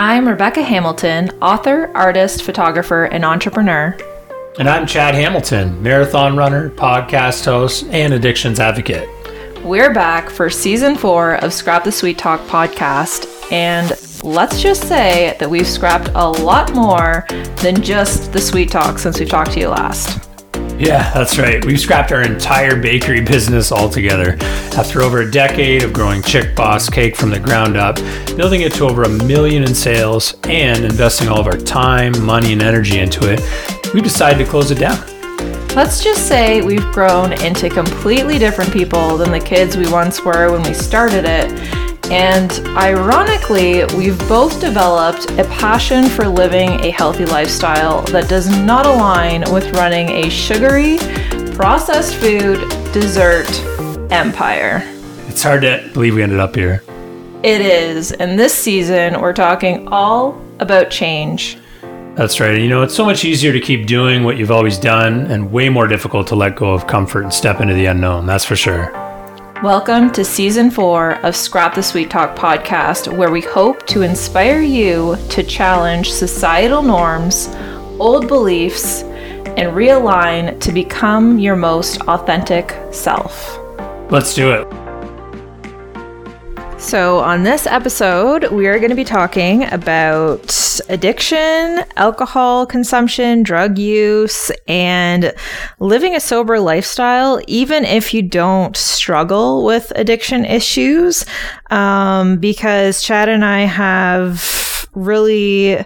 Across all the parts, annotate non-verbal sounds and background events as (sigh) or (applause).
I'm Rebecca Hamilton, author, artist, photographer, and entrepreneur. And I'm Chad Hamilton, marathon runner, podcast host, and addictions advocate. We're back for season four of Scrap the Sweet Talk podcast, and let's just say that we've scrapped a lot more than just the sweet talk since we've talked to you last. Yeah, that's right. We've scrapped our entire bakery (laughs) business altogether. After over a decade of growing Chick Boss cake from the ground up, building it to over a million in sales, and investing all of our time, money, and energy into it, we decided to close it down. Let's just say we've grown into completely different people than the kids we once were when we started it and ironically, we've both developed a passion for living a healthy lifestyle that does not align with running a sugary, processed food, dessert empire. It's hard to believe we ended up here. It is. And this season, we're talking all about change. That's right. You know, it's so much easier to keep doing what you've always done and way more difficult to let go of comfort and step into the unknown. That's for sure. Welcome to season four of Scrap the Sweet Talk podcast, where we hope to inspire you to challenge societal norms, old beliefs, and realign to become your most authentic self. Let's do it. So, on this episode, we are going to be talking about addiction, alcohol consumption, drug use, and living a sober lifestyle, even if you don't struggle with addiction issues. Um, because Chad and I have really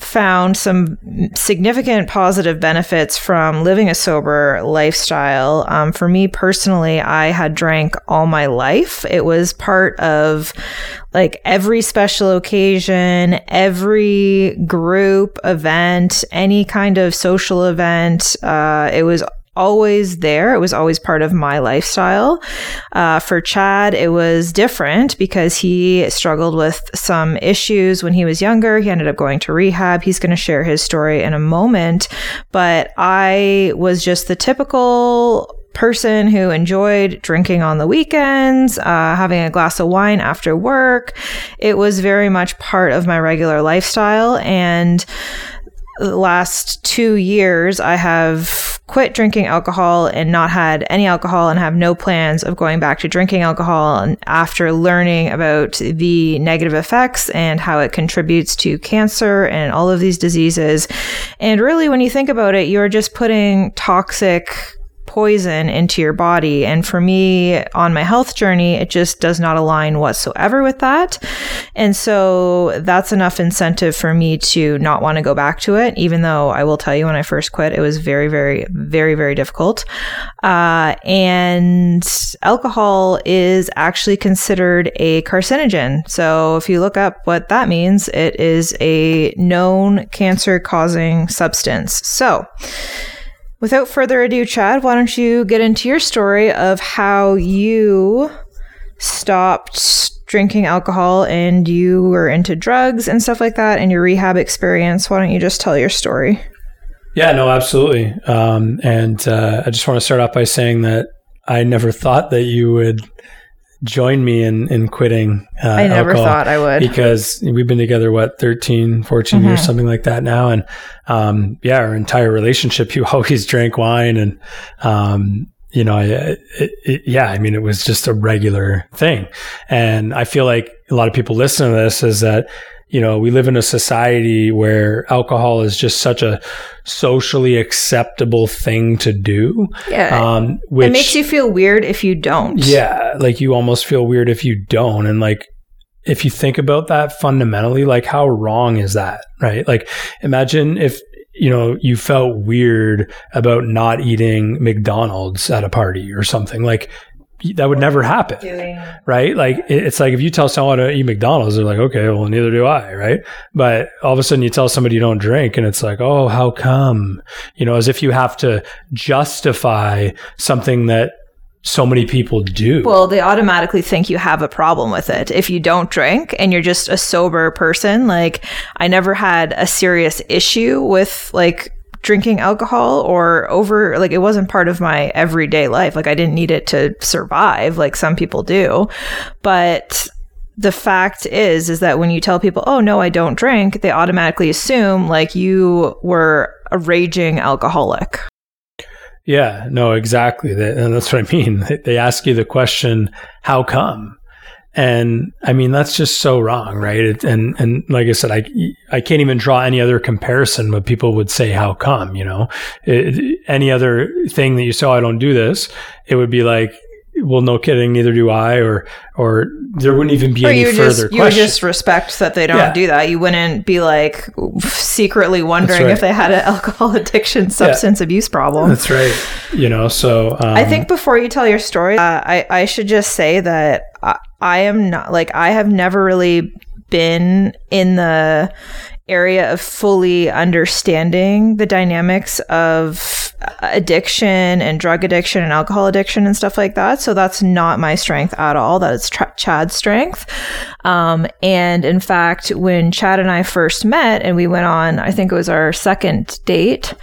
found some significant positive benefits from living a sober lifestyle. Um, for me personally, I had drank all my life. It was part of like every special occasion, every group event, any kind of social event. Uh, it was always there. It was always part of my lifestyle. Uh, for Chad, it was different because he struggled with some issues when he was younger. He ended up going to rehab. He's going to share his story in a moment. But I was just the typical person who enjoyed drinking on the weekends, uh, having a glass of wine after work. It was very much part of my regular lifestyle. And the last two years, I have quit drinking alcohol and not had any alcohol and have no plans of going back to drinking alcohol. And after learning about the negative effects and how it contributes to cancer and all of these diseases. And really, when you think about it, you're just putting toxic poison into your body. And for me, on my health journey, it just does not align whatsoever with that. And so that's enough incentive for me to not want to go back to it, even though I will tell you when I first quit, it was very, very, very, very difficult. Uh, and alcohol is actually considered a carcinogen. So if you look up what that means, it is a known cancer causing substance. So, Without further ado, Chad, why don't you get into your story of how you stopped drinking alcohol and you were into drugs and stuff like that and your rehab experience? Why don't you just tell your story? Yeah, no, absolutely. Um, and uh, I just want to start off by saying that I never thought that you would join me in, in quitting. Uh, I never thought I would. Because we've been together, what, 13, 14 mm-hmm. years, something like that now. And um, yeah, our entire relationship, (laughs) you always drank wine. And, um, you know, it, it, yeah, I mean, it was just a regular thing. And I feel like a lot of people listen to this is that you know, we live in a society where alcohol is just such a socially acceptable thing to do. Yeah. Um, which, it makes you feel weird if you don't. Yeah. Like you almost feel weird if you don't. And like, if you think about that fundamentally, like how wrong is that? Right. Like imagine if, you know, you felt weird about not eating McDonald's at a party or something. Like that would never happen, doing. right? Like it's like if you tell someone to eat McDonald's, they're like, okay, well, neither do I, right? But all of a sudden, you tell somebody you don't drink, and it's like, oh, how come? You know, as if you have to justify something that so many people do. Well, they automatically think you have a problem with it if you don't drink and you're just a sober person. Like, I never had a serious issue with like drinking alcohol or over like it wasn't part of my everyday life. Like i didn't need it to survive like some people do. But the fact is is that when you tell people oh no i don't drink they automatically assume like you were a raging alcoholic. Yeah no exactly. And that's what i mean. They ask you the question how come and I mean that's just so wrong, right? It, and and like I said, I I can't even draw any other comparison. But people would say, "How come?" You know, it, any other thing that you saw, I don't do this. It would be like well, no kidding, neither do I, or or there wouldn't even be or any you further just, You would just respect that they don't yeah. do that. You wouldn't be like secretly wondering right. if they had an (laughs) alcohol addiction, substance yeah. abuse problem. That's right. You know, so um, I think before you tell your story, uh, I I should just say that I, am not like I have never really been in the area of fully understanding the dynamics of addiction and drug addiction and alcohol addiction and stuff like that. So that's not my strength at all. That is Ch- Chad's strength. Um, and in fact, when Chad and I first met and we went on, I think it was our second date.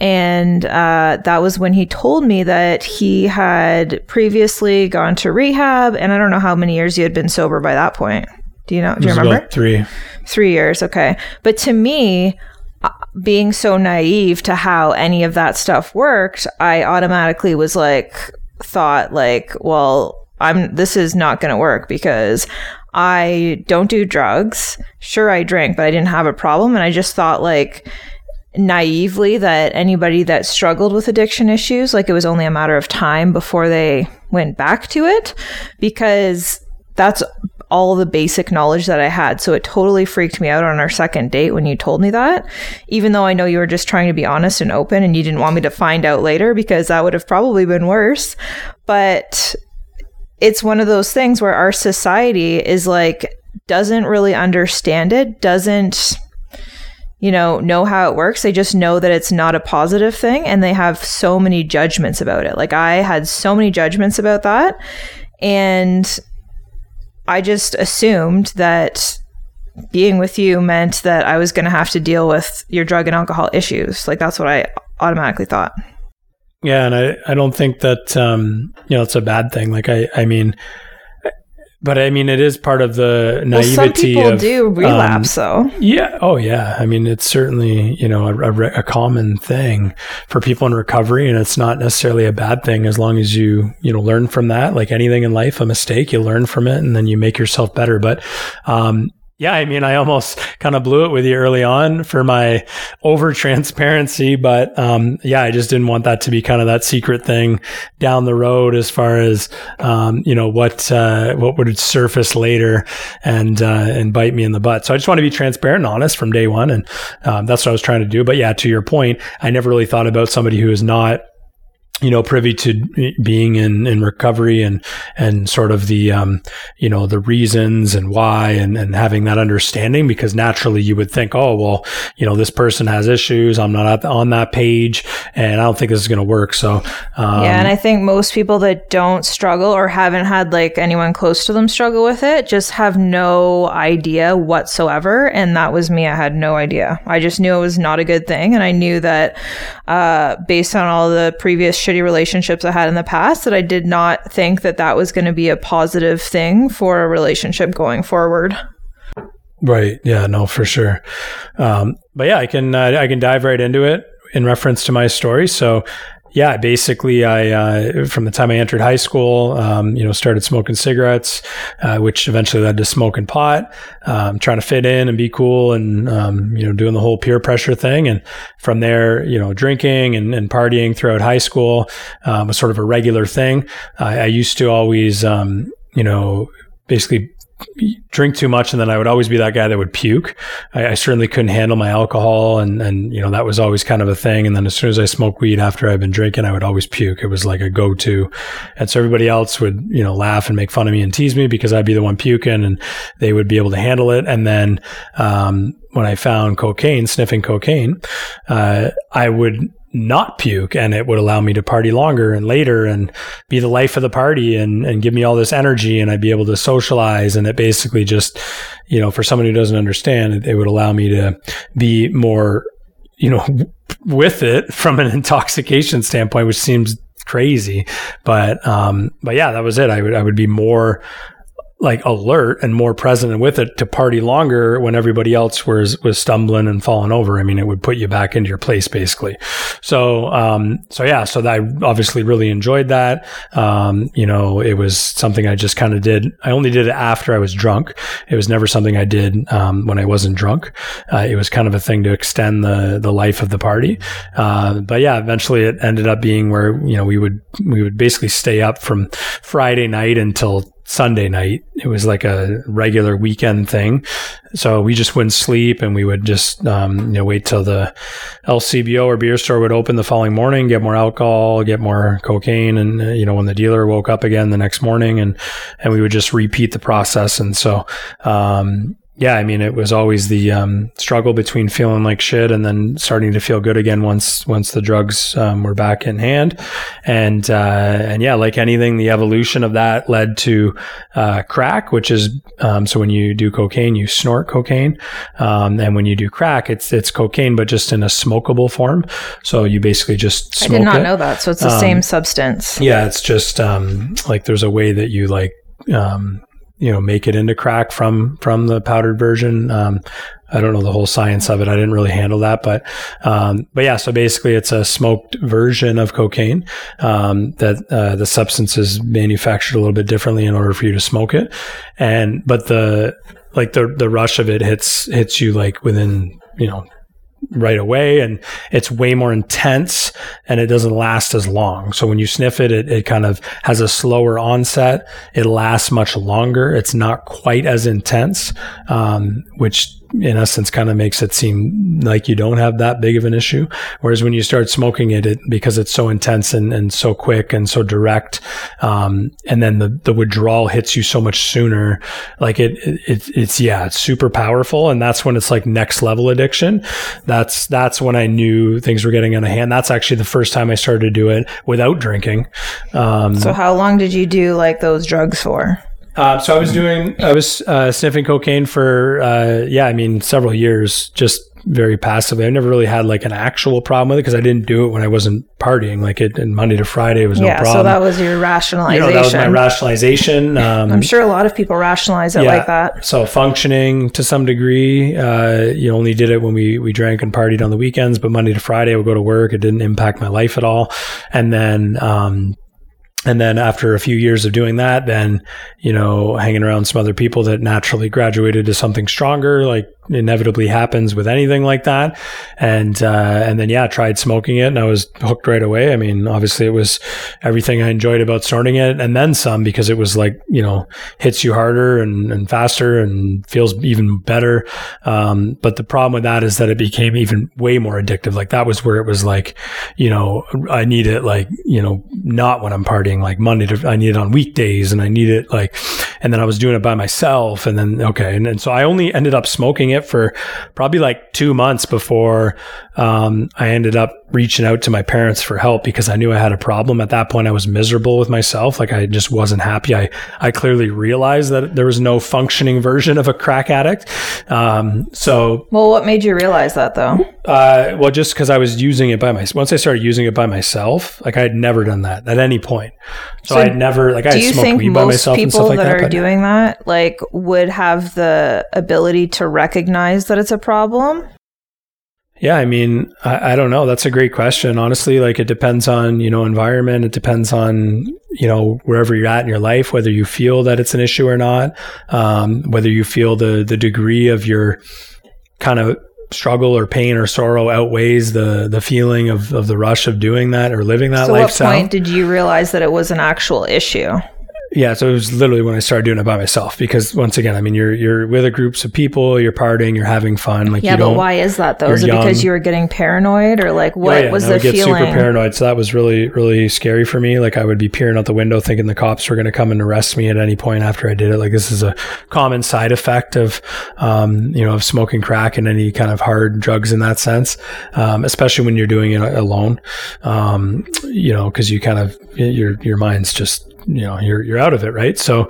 And uh, that was when he told me that he had previously gone to rehab. And I don't know how many years he had been sober by that point. Do you know? Do you remember? three. Three years. Okay. But to me, uh, being so naive to how any of that stuff worked, I automatically was like, thought like, well, I'm, this is not going to work because I don't do drugs. Sure, I drink, but I didn't have a problem. And I just thought like, naively that anybody that struggled with addiction issues, like it was only a matter of time before they went back to it because that's all the basic knowledge that I had. So it totally freaked me out on our second date when you told me that, even though I know you were just trying to be honest and open and you didn't want me to find out later because that would have probably been worse. But it's one of those things where our society is like, doesn't really understand it, doesn't you know, know how it works. They just know that it's not a positive thing and they have so many judgments about it. Like I had so many judgments about that. And I just assumed that being with you meant that I was going to have to deal with your drug and alcohol issues. Like that's what I automatically thought. Yeah, and I, I don't think that um, you know it's a bad thing. Like I I mean, but I mean, it is part of the naivety. Well, some people of, do relapse, um, though. Yeah. Oh, yeah. I mean, it's certainly you know a, a, a, common thing for people in recovery, and it's not necessarily a bad thing as long as you you know learn from that. Like anything in life, a mistake, you learn from it, and then you make yourself better. But um, yeah, I mean, I almost kind of blew it with you early on for my over transparency, but um, yeah, I just didn't want that to be kind of that secret thing down the road as far as um, you know what uh, what would surface later and uh, and bite me in the butt. So I just want to be transparent and honest from day one, and um, that's what I was trying to do. But yeah, to your point, I never really thought about somebody who is not you know, privy to being in, in recovery and, and sort of the, um, you know, the reasons and why and, and having that understanding because naturally you would think, oh, well, you know, this person has issues. I'm not on that page and I don't think this is going to work. So, um, yeah. And I think most people that don't struggle or haven't had like anyone close to them struggle with it just have no idea whatsoever. And that was me. I had no idea. I just knew it was not a good thing. And I knew that, uh, based on all the previous shitty relationships I had in the past that I did not think that that was going to be a positive thing for a relationship going forward. Right. Yeah. No, for sure. Um, but yeah, I can uh, I can dive right into it in reference to my story. So yeah, basically, I uh, from the time I entered high school, um, you know, started smoking cigarettes, uh, which eventually led to smoking pot. Um, trying to fit in and be cool, and um, you know, doing the whole peer pressure thing. And from there, you know, drinking and, and partying throughout high school um, was sort of a regular thing. I, I used to always, um, you know, basically drink too much and then I would always be that guy that would puke. I, I, certainly couldn't handle my alcohol and, and, you know, that was always kind of a thing. And then as soon as I smoked weed after I'd been drinking, I would always puke. It was like a go-to. And so everybody else would, you know, laugh and make fun of me and tease me because I'd be the one puking and they would be able to handle it. And then, um, when I found cocaine, sniffing cocaine, uh, I would not puke and it would allow me to party longer and later and be the life of the party and, and give me all this energy and I'd be able to socialize. And it basically just, you know, for someone who doesn't understand it, it would allow me to be more, you know, with it from an (laughs) intoxication standpoint, which seems crazy. But, um, but yeah, that was it. I would, I would be more like alert and more present with it to party longer when everybody else was was stumbling and falling over. I mean, it would put you back into your place basically. So um, so yeah, so I obviously really enjoyed that. Um, you know, it was something I just kind of did. I only did it after I was drunk. It was never something I did um, when I wasn't drunk. Uh, it was kind of a thing to extend the the life of the party. Uh, but yeah, eventually it ended up being where you know we would we would basically stay up from Friday night until Sunday night. It was like a regular weekend thing. So we just wouldn't sleep and we would just, um, you know, wait till the LCBO or beer store would open the following morning, get more alcohol, get more cocaine. And, uh, you know, when the dealer woke up again the next morning and, and we would just repeat the process. And so, um, yeah, I mean, it was always the um, struggle between feeling like shit and then starting to feel good again once once the drugs um, were back in hand, and uh, and yeah, like anything, the evolution of that led to uh, crack, which is um, so when you do cocaine, you snort cocaine, um, and when you do crack, it's it's cocaine, but just in a smokable form. So you basically just smoke I did not it. know that. So it's the same substance. Yeah, it's just um, like there's a way that you like um, you know make it into crack from from the powdered version. Um, I don't know the whole science of it. I didn't really handle that, but um, but yeah. So basically, it's a smoked version of cocaine um, that uh, the substance is manufactured a little bit differently in order for you to smoke it, and but the like the the rush of it hits hits you like within you know right away and it's way more intense and it doesn't last as long. So when you sniff it, it, it kind of has a slower onset. It lasts much longer. It's not quite as intense, um, which in essence kind of makes it seem like you don't have that big of an issue. Whereas when you start smoking it, it because it's so intense and, and so quick and so direct, um, and then the, the withdrawal hits you so much sooner, like it, it, it's, yeah, it's super powerful. And that's when it's like next level addiction. That's, that's when I knew things were getting out of hand. That's actually the first time I started to do it without drinking. Um, So how long did you do like those drugs for? Uh, so I was doing, I was uh, sniffing cocaine for, uh, yeah, I mean, several years, just very passively. I never really had like an actual problem with it because I didn't do it when I wasn't partying. Like it, and Monday to Friday was no yeah, problem. so that was your rationalization. you know, that was my rationalization. Um, I'm sure a lot of people rationalize it yeah. like that. So functioning to some degree, uh, you only did it when we, we drank and partied on the weekends, but Monday to Friday I would go to work. It didn't impact my life at all. And then, um, and then after a few years of doing that, then, you know, hanging around some other people that naturally graduated to something stronger, like inevitably happens with anything like that. And, uh, and then, yeah, I tried smoking it and I was hooked right away. I mean, obviously it was everything I enjoyed about snorting it and then some because it was like, you know, hits you harder and, and faster and feels even better. Um, but the problem with that is that it became even way more addictive. Like that was where it was like, you know, I need it like, you know, not when I'm partying, like Monday to, I need it on weekdays and I need it like, and then I was doing it by myself and then, okay. And, and so I only ended up smoking it for probably like two months before, um, I ended up reaching out to my parents for help because I knew I had a problem. At that point, I was miserable with myself. Like I just wasn't happy. I, I clearly realized that there was no functioning version of a crack addict. Um, so Well, what made you realize that though? uh, well, just because I was using it by myself. Once I started using it by myself, like I had never done that at any point. So, So I had never like I had smoked think weed by myself and stuff like that, People that. are doing that like would have the ability to recognize that it's a problem? Yeah, I mean, I, I don't know. That's a great question. Honestly, like it depends on, you know, environment. It depends on, you know, wherever you're at in your life, whether you feel that it's an issue or not, um, whether you feel the, the degree of your kind of struggle or pain or sorrow outweighs the, the feeling of, of the rush of doing that or living that lifestyle. so what point did you realize that it was an actual issue? Yeah, so it was literally when I started doing it by myself because once again, I mean, you're you're with a groups of people, you're partying, you're having fun. Like Yeah, you but why is that though? Is it because you were getting paranoid or like Oh, what yeah, was I the would get feeling? super paranoid. So that was really really scary for me. Like I would be peering out the window, thinking the cops were going to come and arrest me at any point after I did it. Like this is a common side effect of, um, you know, of smoking crack and any kind of hard drugs in that sense, um, especially when you're doing it alone. Um, you know, because you kind of your your mind's just you know, you're, you're out of it. Right. So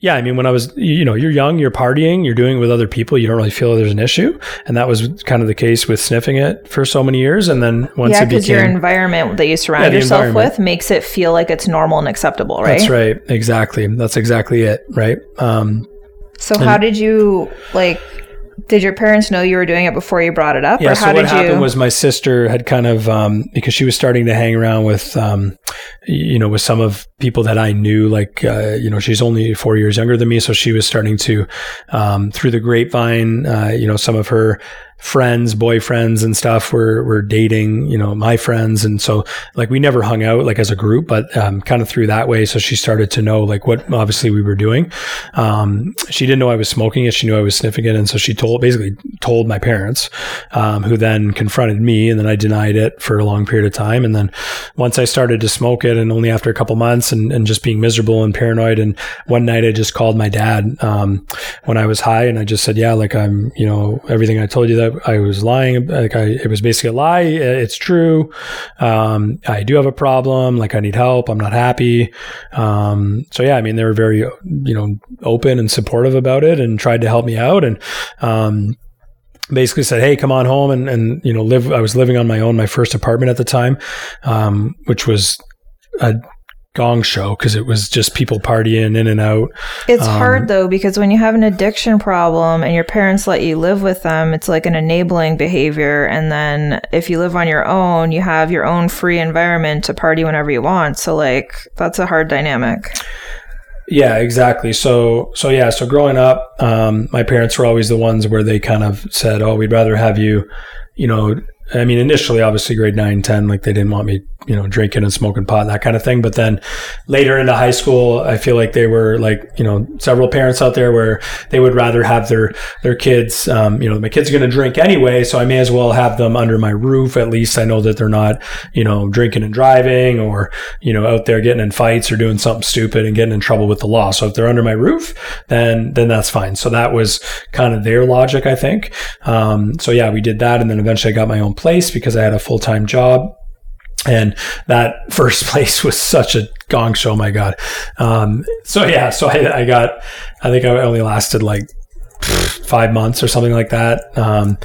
yeah, I mean, when I was, you know, you're young, you're partying, you're doing it with other people, you don't really feel there's an issue, and that was kind of the case with sniffing it for so many years. And then once yeah, it because became, your environment that you surround Yeah, yourself with makes it feel like it's normal and acceptable, right? that's right, exactly, that's exactly it, right? Um, So how did you like? Did your parents know you were doing it before you brought it up, yeah. or So what did happened you? was my sister had kind of um, because she was starting to hang around with, um, you know, with some of people that I knew. Like, uh, you know, she's only four years younger than me, so she was starting to, um, through the grapevine, uh, you know, some of her friends, boyfriends, and stuff were were dating, you know, my friends, and so like we never hung out like as a group, but um, kind of through that way. So she started to know like what obviously we were doing. Um, she didn't know I was smoking it; she knew I was sniffing it, and so she told basically told my parents, um, who then confronted me, and then I denied it for a long period of time, and then once I started to smoke it, and only after a couple months, and, and just being miserable and paranoid, and one night I just called my dad um, when I was high, and I just said, yeah, like I'm, you know, everything I told you that I was lying, like I, it was basically a lie. It's true. Um, I do have a problem. Like I need help. I'm not happy. Um, so yeah, I mean, they were very, you know, open and supportive about it and tried to help me out. And, um, basically said, Hey, come on home and, and, you know, live, I was living on my own, my first apartment at the time, um, which was a gong show because it was just people partying in and out. It's Um, hard though because when you have an addiction problem and your parents let you live with them, it's like an enabling behavior. And then if you live on your own, you have your own free environment to party whenever you want. So like that's a hard dynamic. Yeah, exactly. So, so yeah, so growing up, um, my parents were always the ones where they kind of said, "Oh, we'd rather have you," you know. I mean, initially, obviously, grade nine, 10, like they didn't want me, you know, drinking and smoking pot, that kind of thing. But then later into high school, I feel like they were like, you know, several parents out there where they would rather have their, their kids, um, you know, my kids are going to drink anyway. So I may as well have them under my roof. At least I know that they're not, you know, drinking and driving or, you know, out there getting in fights or doing something stupid and getting in trouble with the law. So if they're under my roof, then, then that's fine. So that was kind of their logic, I think. Um, so yeah, we did that. And then eventually I got my own place because I had a full time job. And that (laughs) first place was such a gong show. My God. Um, so yeah, so I, I got, I think I only lasted like five months or something like that. Um,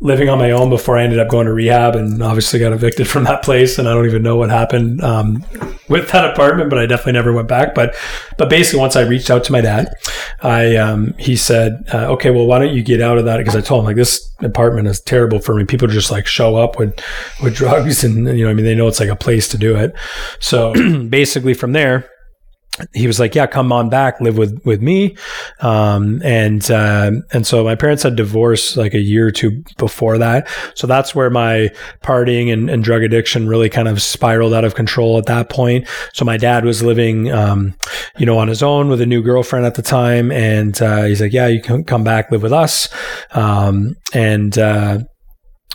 living on my own before I ended up going to rehab and obviously got evicted from that place. And I don't even know what happened, um, with that apartment, but I definitely never went back. But, but basically once I reached out to my dad, I, um, he said, uh, okay, well, why don't you get out of that? Because I told him like this apartment is terrible for me. People just like show up with, with drugs and, you know, I mean, they know it's like a place to do it. So (clears throat) basically from there, he was like, "Yeah, come on back, live with with me," um, and uh, and so my parents had divorced like a year or two before that. So that's where my partying and, and drug addiction really kind of spiraled out of control at that point. So my dad was living, um, you know, on his own with a new girlfriend at the time, and uh, he's like, "Yeah, you can come back, live with us," um, and uh,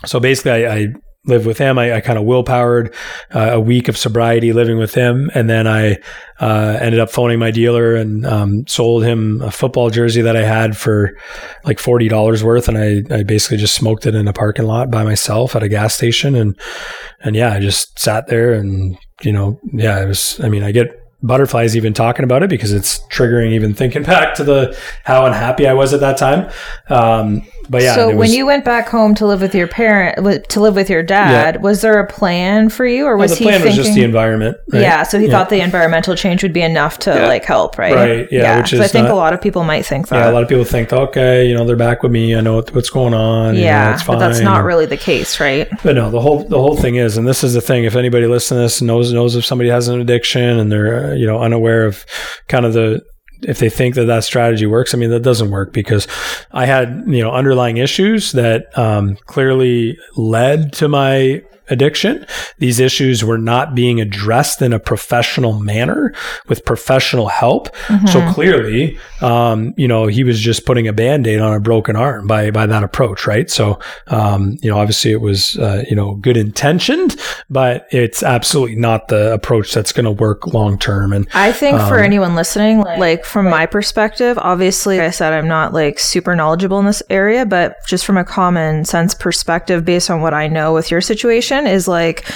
so basically, I, I lived with him. I, I kind of willpowered uh, a week of sobriety living with him, and then I uh, ended up phoning my dealer and um, sold him a football jersey that I had for like forty dollars worth, and I, I basically just smoked it in a parking lot by myself at a gas station, and and yeah, I just sat there and you know, yeah, it was. I mean, I get butterflies even talking about it because it's triggering even thinking back to the how unhappy I was at that time. Um, but yeah, so it when you went back home to live with your parent, to live with your dad, was there a plan for you, or Well, was the he plan thinking? was just the environment. right? Yeah, so he Yeah. thought the environmental change would be enough to Yeah. like help, right? Right, yeah, which so I think not- a lot of people might think that. Yeah, a lot of people think, okay, you know, they're back with me. I know what, what's going on. you know, Yeah, it's but that's fine. not really the case, right? But no, the whole the whole thing is, and this is the thing. If anybody listening to this knows knows if somebody has an addiction and they're uh, you know unaware of kind of the if they think that that strategy works, I mean that doesn't work because I had you know underlying issues that um, clearly led to my addiction. These issues were not being addressed in a professional manner with professional help. So clearly, um, you know, he was just putting a band-aid on a broken arm by, by that approach. Right. So, um, you know, obviously it was, uh, you know, good intentioned, but it's absolutely not the approach that's going to work long term. And I think for Um, anyone listening, like from my perspective, obviously, like I said I'm not like super knowledgeable in this area, but just from a common sense perspective, based on what I know with your situation, is like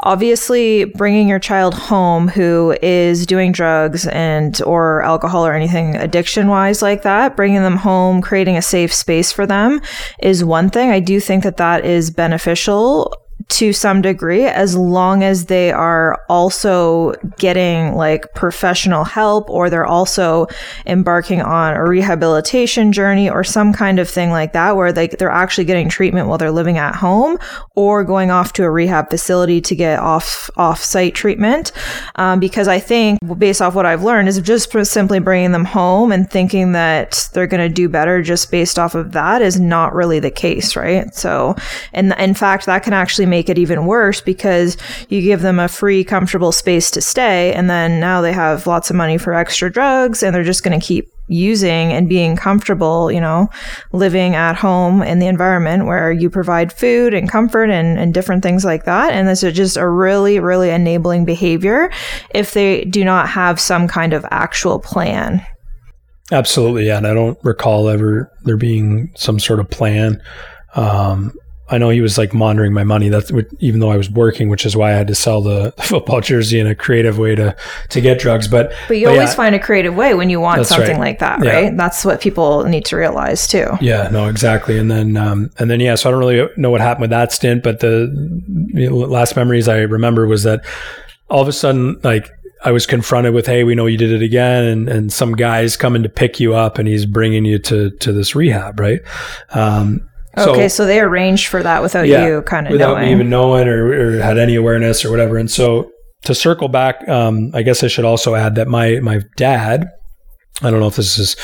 obviously bringing your child home who is doing drugs and or alcohol or anything addiction wise like that bringing them home creating a safe space for them is one thing. I do think that that is beneficial to some degree as long as they are also getting like professional help or they're also embarking on a rehabilitation journey or some kind of thing like that where they, they're actually getting treatment while they're living at home or going off to a rehab facility to get off off site treatment. Um, because i think based off what i've learned is just simply bringing them home and thinking that they're going to do better just based off of that is not really the case right? So and in fact that can actually make it even worse because you give them a free, comfortable space to stay, and then now they have lots of money for extra drugs, and they're just going to keep using and being comfortable, you know, living at home in the environment where you provide food and comfort and, and different things like that. And this is just a really, really enabling behavior if they do not have some kind of actual plan. Absolutely. Yeah. And I don't recall ever there being some sort of plan. Um, I know he was like monitoring my money. That's even though I was working, which is why I had to sell the (laughs) football jersey in a creative way to to get drugs. But but you but always yeah, find a creative way when you want something right. like that, right? That's what people need to realize too. Yeah, no, exactly. And then um, and then yeah, so I don't really know what happened with that stint, but the last memories I remember was that all of a sudden, like I was confronted with, "Hey, we know you did it again," and and some guy's coming to pick you up, and he's bringing you to to this rehab, right? Um, Okay, so, so, they arranged for that without yeah, you kind of without knowing. me even knowing or, or, had any awareness or whatever. And so to circle back, um, I guess I should also add that my my dad. I don't know if this is,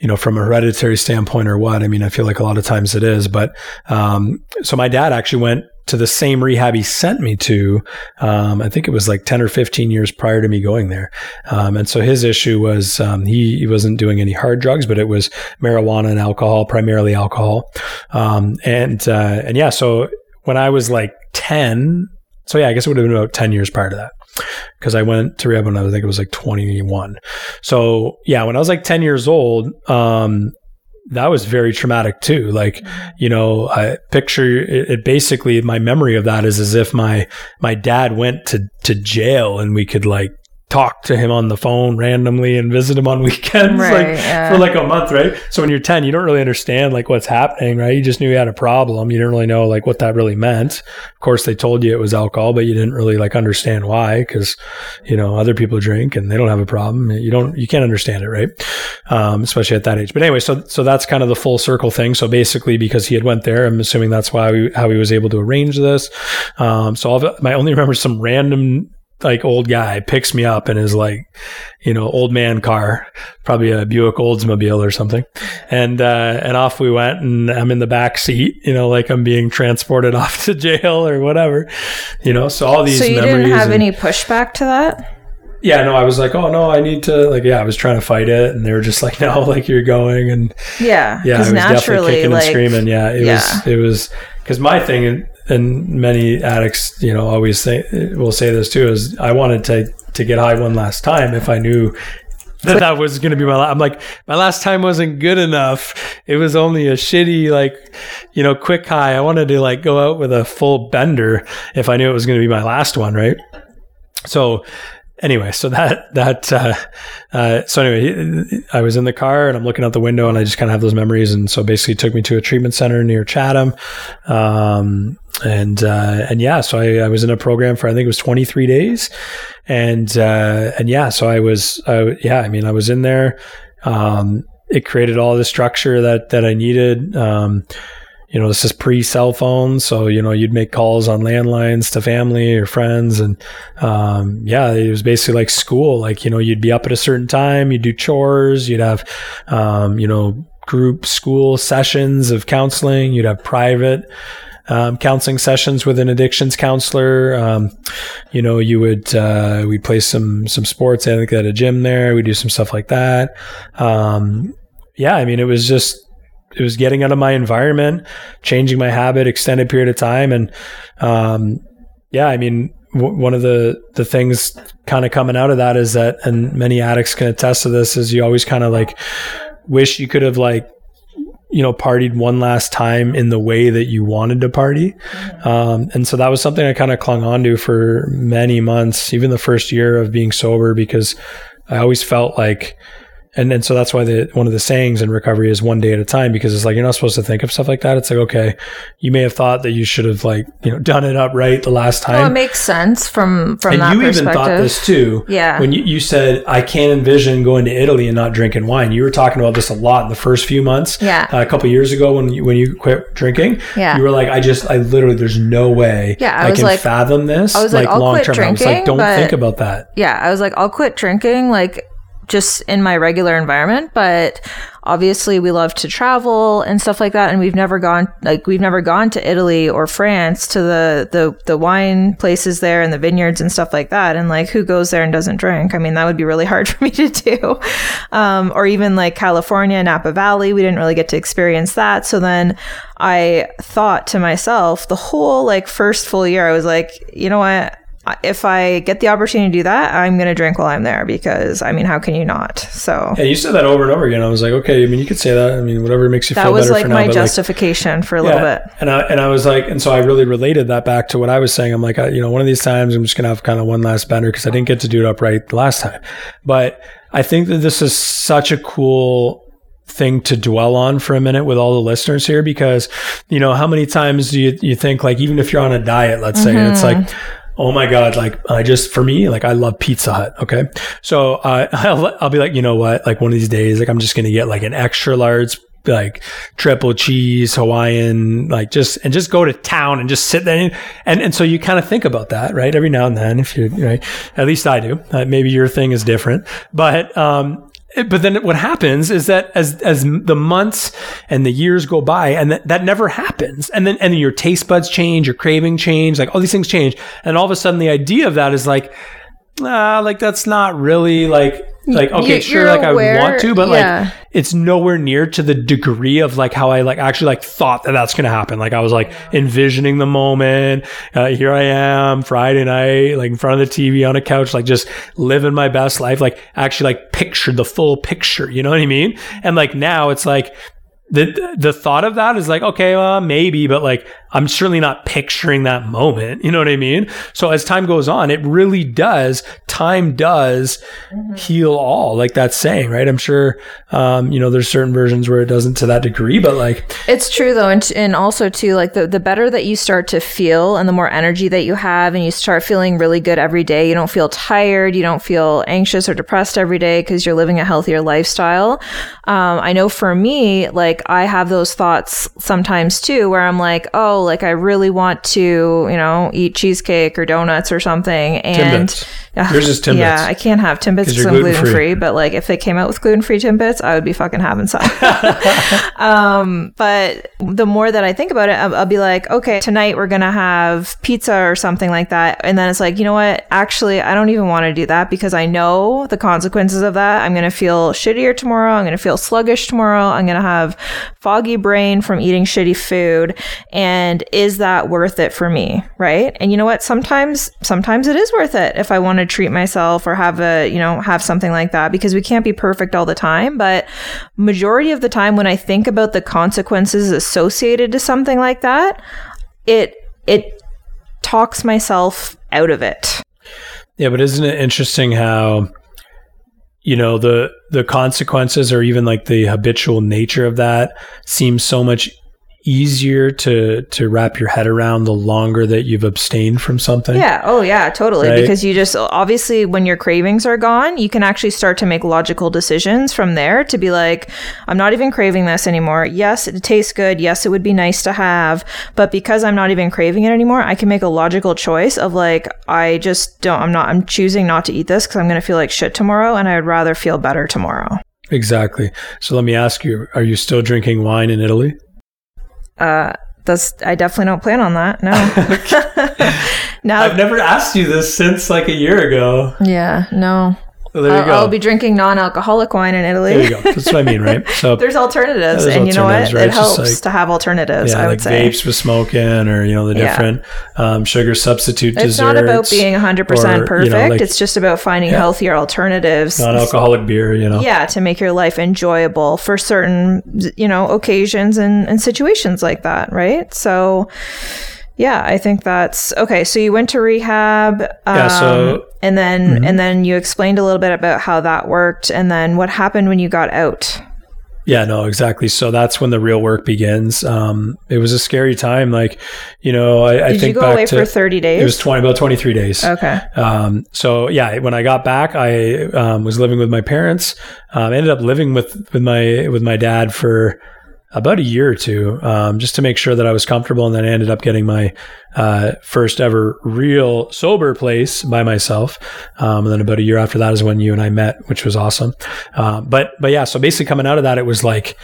you know, from a hereditary standpoint or what. I mean, I feel like a lot of times it is, but um, so my dad actually went to the same rehab he sent me to. Um, I think it was like 10 or 15 years prior to me going there. Um, and so his issue was um, he, he, wasn't doing any hard drugs, but it was marijuana and alcohol, primarily alcohol. Um, and, uh, and yeah, so when I was like 10, so yeah, I guess it would have been about 10 years prior to that because I went to rehab when I, think it was like 21. So yeah, when I was like 10 years old, um, that was very traumatic too. Like, you know, I picture it, it, basically my memory of that is as if my my dad went to to jail and we could like talk to him on the phone randomly and visit him on (laughs) weekends right, like yeah. for like a month right? So when you're 10 you don't really understand like what's happening right? You just knew you had a problem. You didn't really know like what that really meant. Of course they told you it was alcohol but you didn't really like understand why because you know other people drink and they don't have a problem. You don't you can't understand it right? Um, especially at that age. But anyway so so that's kind of the full circle thing. So basically because he had went there i'm assuming that's why we, how he was able to arrange this. Um, so I'll, i only remember some random like old guy picks me up in his like, you know, old man car, probably a Buick Oldsmobile or something. And, uh, and off we went and I'm in the back seat, you know, like I'm being transported (laughs) off to jail or whatever, you know, so all these So you didn't have and, any pushback to that? Yeah, no, I was like, oh no, I need to like, yeah, I was trying to fight it, and they were just like, (laughs) no, like you're going, and yeah, yeah, I was definitely kicking like, and screaming. Yeah, it yeah. was, it was, because my thing, and many addicts, you know, always say will say this too is I wanted to to get high one last time if I knew that that was going to be my I'm like my last time wasn't good enough. It was only a shitty like you know quick high. I wanted to like go out with a full bender if I knew it was going to be my last one, right? So anyway, so that that uh, uh, so anyway, I was in the car and I'm looking out the window and I just kind of have those memories. And so basically, took me to a treatment center near Chatham, um, and uh, and yeah, so I, I, was in a program for I think it was 23 days, and uh, and yeah, so I was yeah, I mean I was in there. Um, it created all the structure that that I needed. Um, you know, this is pre cell phone. So, you know, you'd make calls on landlines to family or friends. And, um, yeah, it was basically like school. Like, you know, you'd be up at a certain time, you'd do chores, you'd have, um, you know, group school sessions of counseling, you'd have private, um, counseling sessions with an addictions counselor. Um, you know, you would uh, we play some some sports. I think at a gym there. We do some stuff like that. Um, yeah, I mean, it was just it was getting out of my environment, changing my habit, extended period of time, and um, yeah, I mean, w- one of the the things kind of coming out of that is that, and many addicts can attest to this, is you always kind of like wish you could have like you know, partied one last time in the way that you wanted to party. Um, and so that was something I kind of clung on to for many months, even the first year of being sober, because I always felt like, and and so that's why the one of the sayings in recovery is one day at a time because it's like you're not supposed to think of stuff like that. It's like okay, you may have thought that you should have like you know done it up right the last time. Well, it makes sense from from and that you even thought this too. Yeah. When you, you said I can't envision going to Italy and not drinking wine. You were talking about this a lot in the first few months. Yeah. Uh, a couple years ago when you when you quit drinking. Yeah. You were like, I just I literally there's no way Yeah, I I, can like- fathom this. I was like, I'll long quit term. I was like, don't think about that. yeah, I was like, I'll quit drinking, like just in my regular environment. But obviously, we love to travel and stuff like that, and we've never gone like we've never gone to Italy or France to the the the wine places there and the vineyards and stuff like that. And like, who goes there and doesn't drink? I mean, that would be really (laughs) hard for me to do. Um, or even like California, Napa Valley, we didn't really get to experience that. So then I thought to myself, the whole like first full year, I was like, you know what? If I get the opportunity to do that, I'm going to drink while I'm there because I mean, how can you not? So Yeah, you said that over and over again. I was like, okay, I mean, you could say that. I mean, whatever makes you that feel was better like for now. my like, justification for a little bit. And I and I was like, and so I really related that back to what I was saying. I'm like, I, you know, one of these times I'm just gonna have kind of one last bender because I didn't get to do it upright the last time. But I think that this is such a cool thing to dwell on for a minute with all the listeners here because you know how many times do you you think like even if you're on a diet, let's say it's like. Mm-hmm. Oh my God. Like I just, for me, like I love Pizza Hut. Okay. So, (laughs) I'll, I'll be like, you know what? Like one of these days, like I'm just to get like an extra large like triple cheese Hawaiian, like just and just go to town and just sit there and and so you kind of think about that, right? Every now and then, if you right, at least I do. Uh, maybe your thing is different, but um, but then what happens is that as as the months and the years go by and that, that never happens. And then and then your taste buds change your craving change like all these things change. And all of a sudden the idea of that is like ah like that's not really like like okay You- sure you're like i aware- would want to but yeah. like it's nowhere near to the degree of like how i like actually like thought that that's gonna happen like i was like envisioning the moment uh, here i am friday night like in front of the tv on a couch like just living my best life like actually like pictured the full picture you know what i mean and like now it's like the the thought of that is like okay well maybe but like i'm certainly not picturing that moment you know what i mean so as time goes on it really does time does heal all like that saying right i'm sure um, you know there's certain versions where it doesn't to that degree but like It's true though, and, and also too, like the, the better that you start to feel, and the more energy that you have, and you start feeling really good every day. You don't feel tired, you don't feel anxious or depressed every day because you're living a healthier lifestyle. Um, I know for me, like I have those thoughts sometimes too, where I'm like, oh, like I really want to, you know, eat cheesecake or donuts or something, and. Yours is Timbits. Yeah, I can't have Timbits because I'm gluten free. But like, if they came out with gluten free Timbits, I would be fucking having some. (laughs) (laughs) um, but the more that I think about it, I'll, I'll be like, okay, tonight we're gonna have pizza or something like that, and then it's like, you know what? Actually, I don't even want to do that because I know the consequences of that. I'm gonna feel shittier tomorrow. I'm gonna feel sluggish tomorrow. I'm gonna have foggy brain from eating shitty food. And is that worth it for me? Right? And you know what? Sometimes, sometimes it is worth it if I want to treat myself or have a, you know, have something like that because we can't be perfect all the time. But majority of the time, when I think about the consequences associated to something like that, it, it talks myself out of it. Yeah, but isn't it interesting how you know the the consequences or even like the habitual nature of that seems so much easier to to wrap your head around the longer that you've abstained from something. Yeah. Oh, yeah, totally. Right? Because you just obviously, when your cravings are gone, you can actually start to make logical decisions from there to be like, I'm not even craving this anymore. Yes, it tastes good. Yes, it would be nice to have. But because I'm not even craving it anymore, I can make a logical choice of like, I just don't, I'm not, I'm choosing not to eat this because I'm going to feel like shit tomorrow and I'd rather feel better tomorrow. Exactly. So let me ask you, are you still drinking wine in Italy? Uh, that's, I definitely don't plan on that. No. (laughs) (laughs) now, I've never asked you this since like a year ago. yeah, no. Well, there you I'll, go. I'll be drinking non-alcoholic wine in Italy. there you go. That's what I mean, right? (laughs) So There's alternatives, there's and you know what? right? It helps like- to have alternatives. yeah, I would like say vapes with smoking, or you know the Yeah. different um, sugar substitute desserts. it's not about being 100% or, you know, perfect. like it's just about finding Yeah. healthier alternatives. non-alcoholic beer. You know, yeah, to make your life enjoyable for certain, you know, occasions and, and situations like that, right? So, yeah, I think that's okay. So you went to rehab, um, Yeah, so- and then Mhm. and then you explained a little bit about how that worked, and then what happened when you got out. Yeah, no, exactly. So that's when the real work begins. Um, it was a scary time. Like, you know, I, I Did think you go back away to for thirty days? it was twenty about twenty three days. okay. Um, so yeah, when I got back, I um, was living with my parents. Um, ended up living with with my with my dad for about a year or two, um, just to make sure that I was comfortable. And then I ended up getting my uh, first ever real sober place by myself. Um, and then about a year after that is when you and I met, which was awesome. Uh, but but yeah, so basically coming out of that, it was like.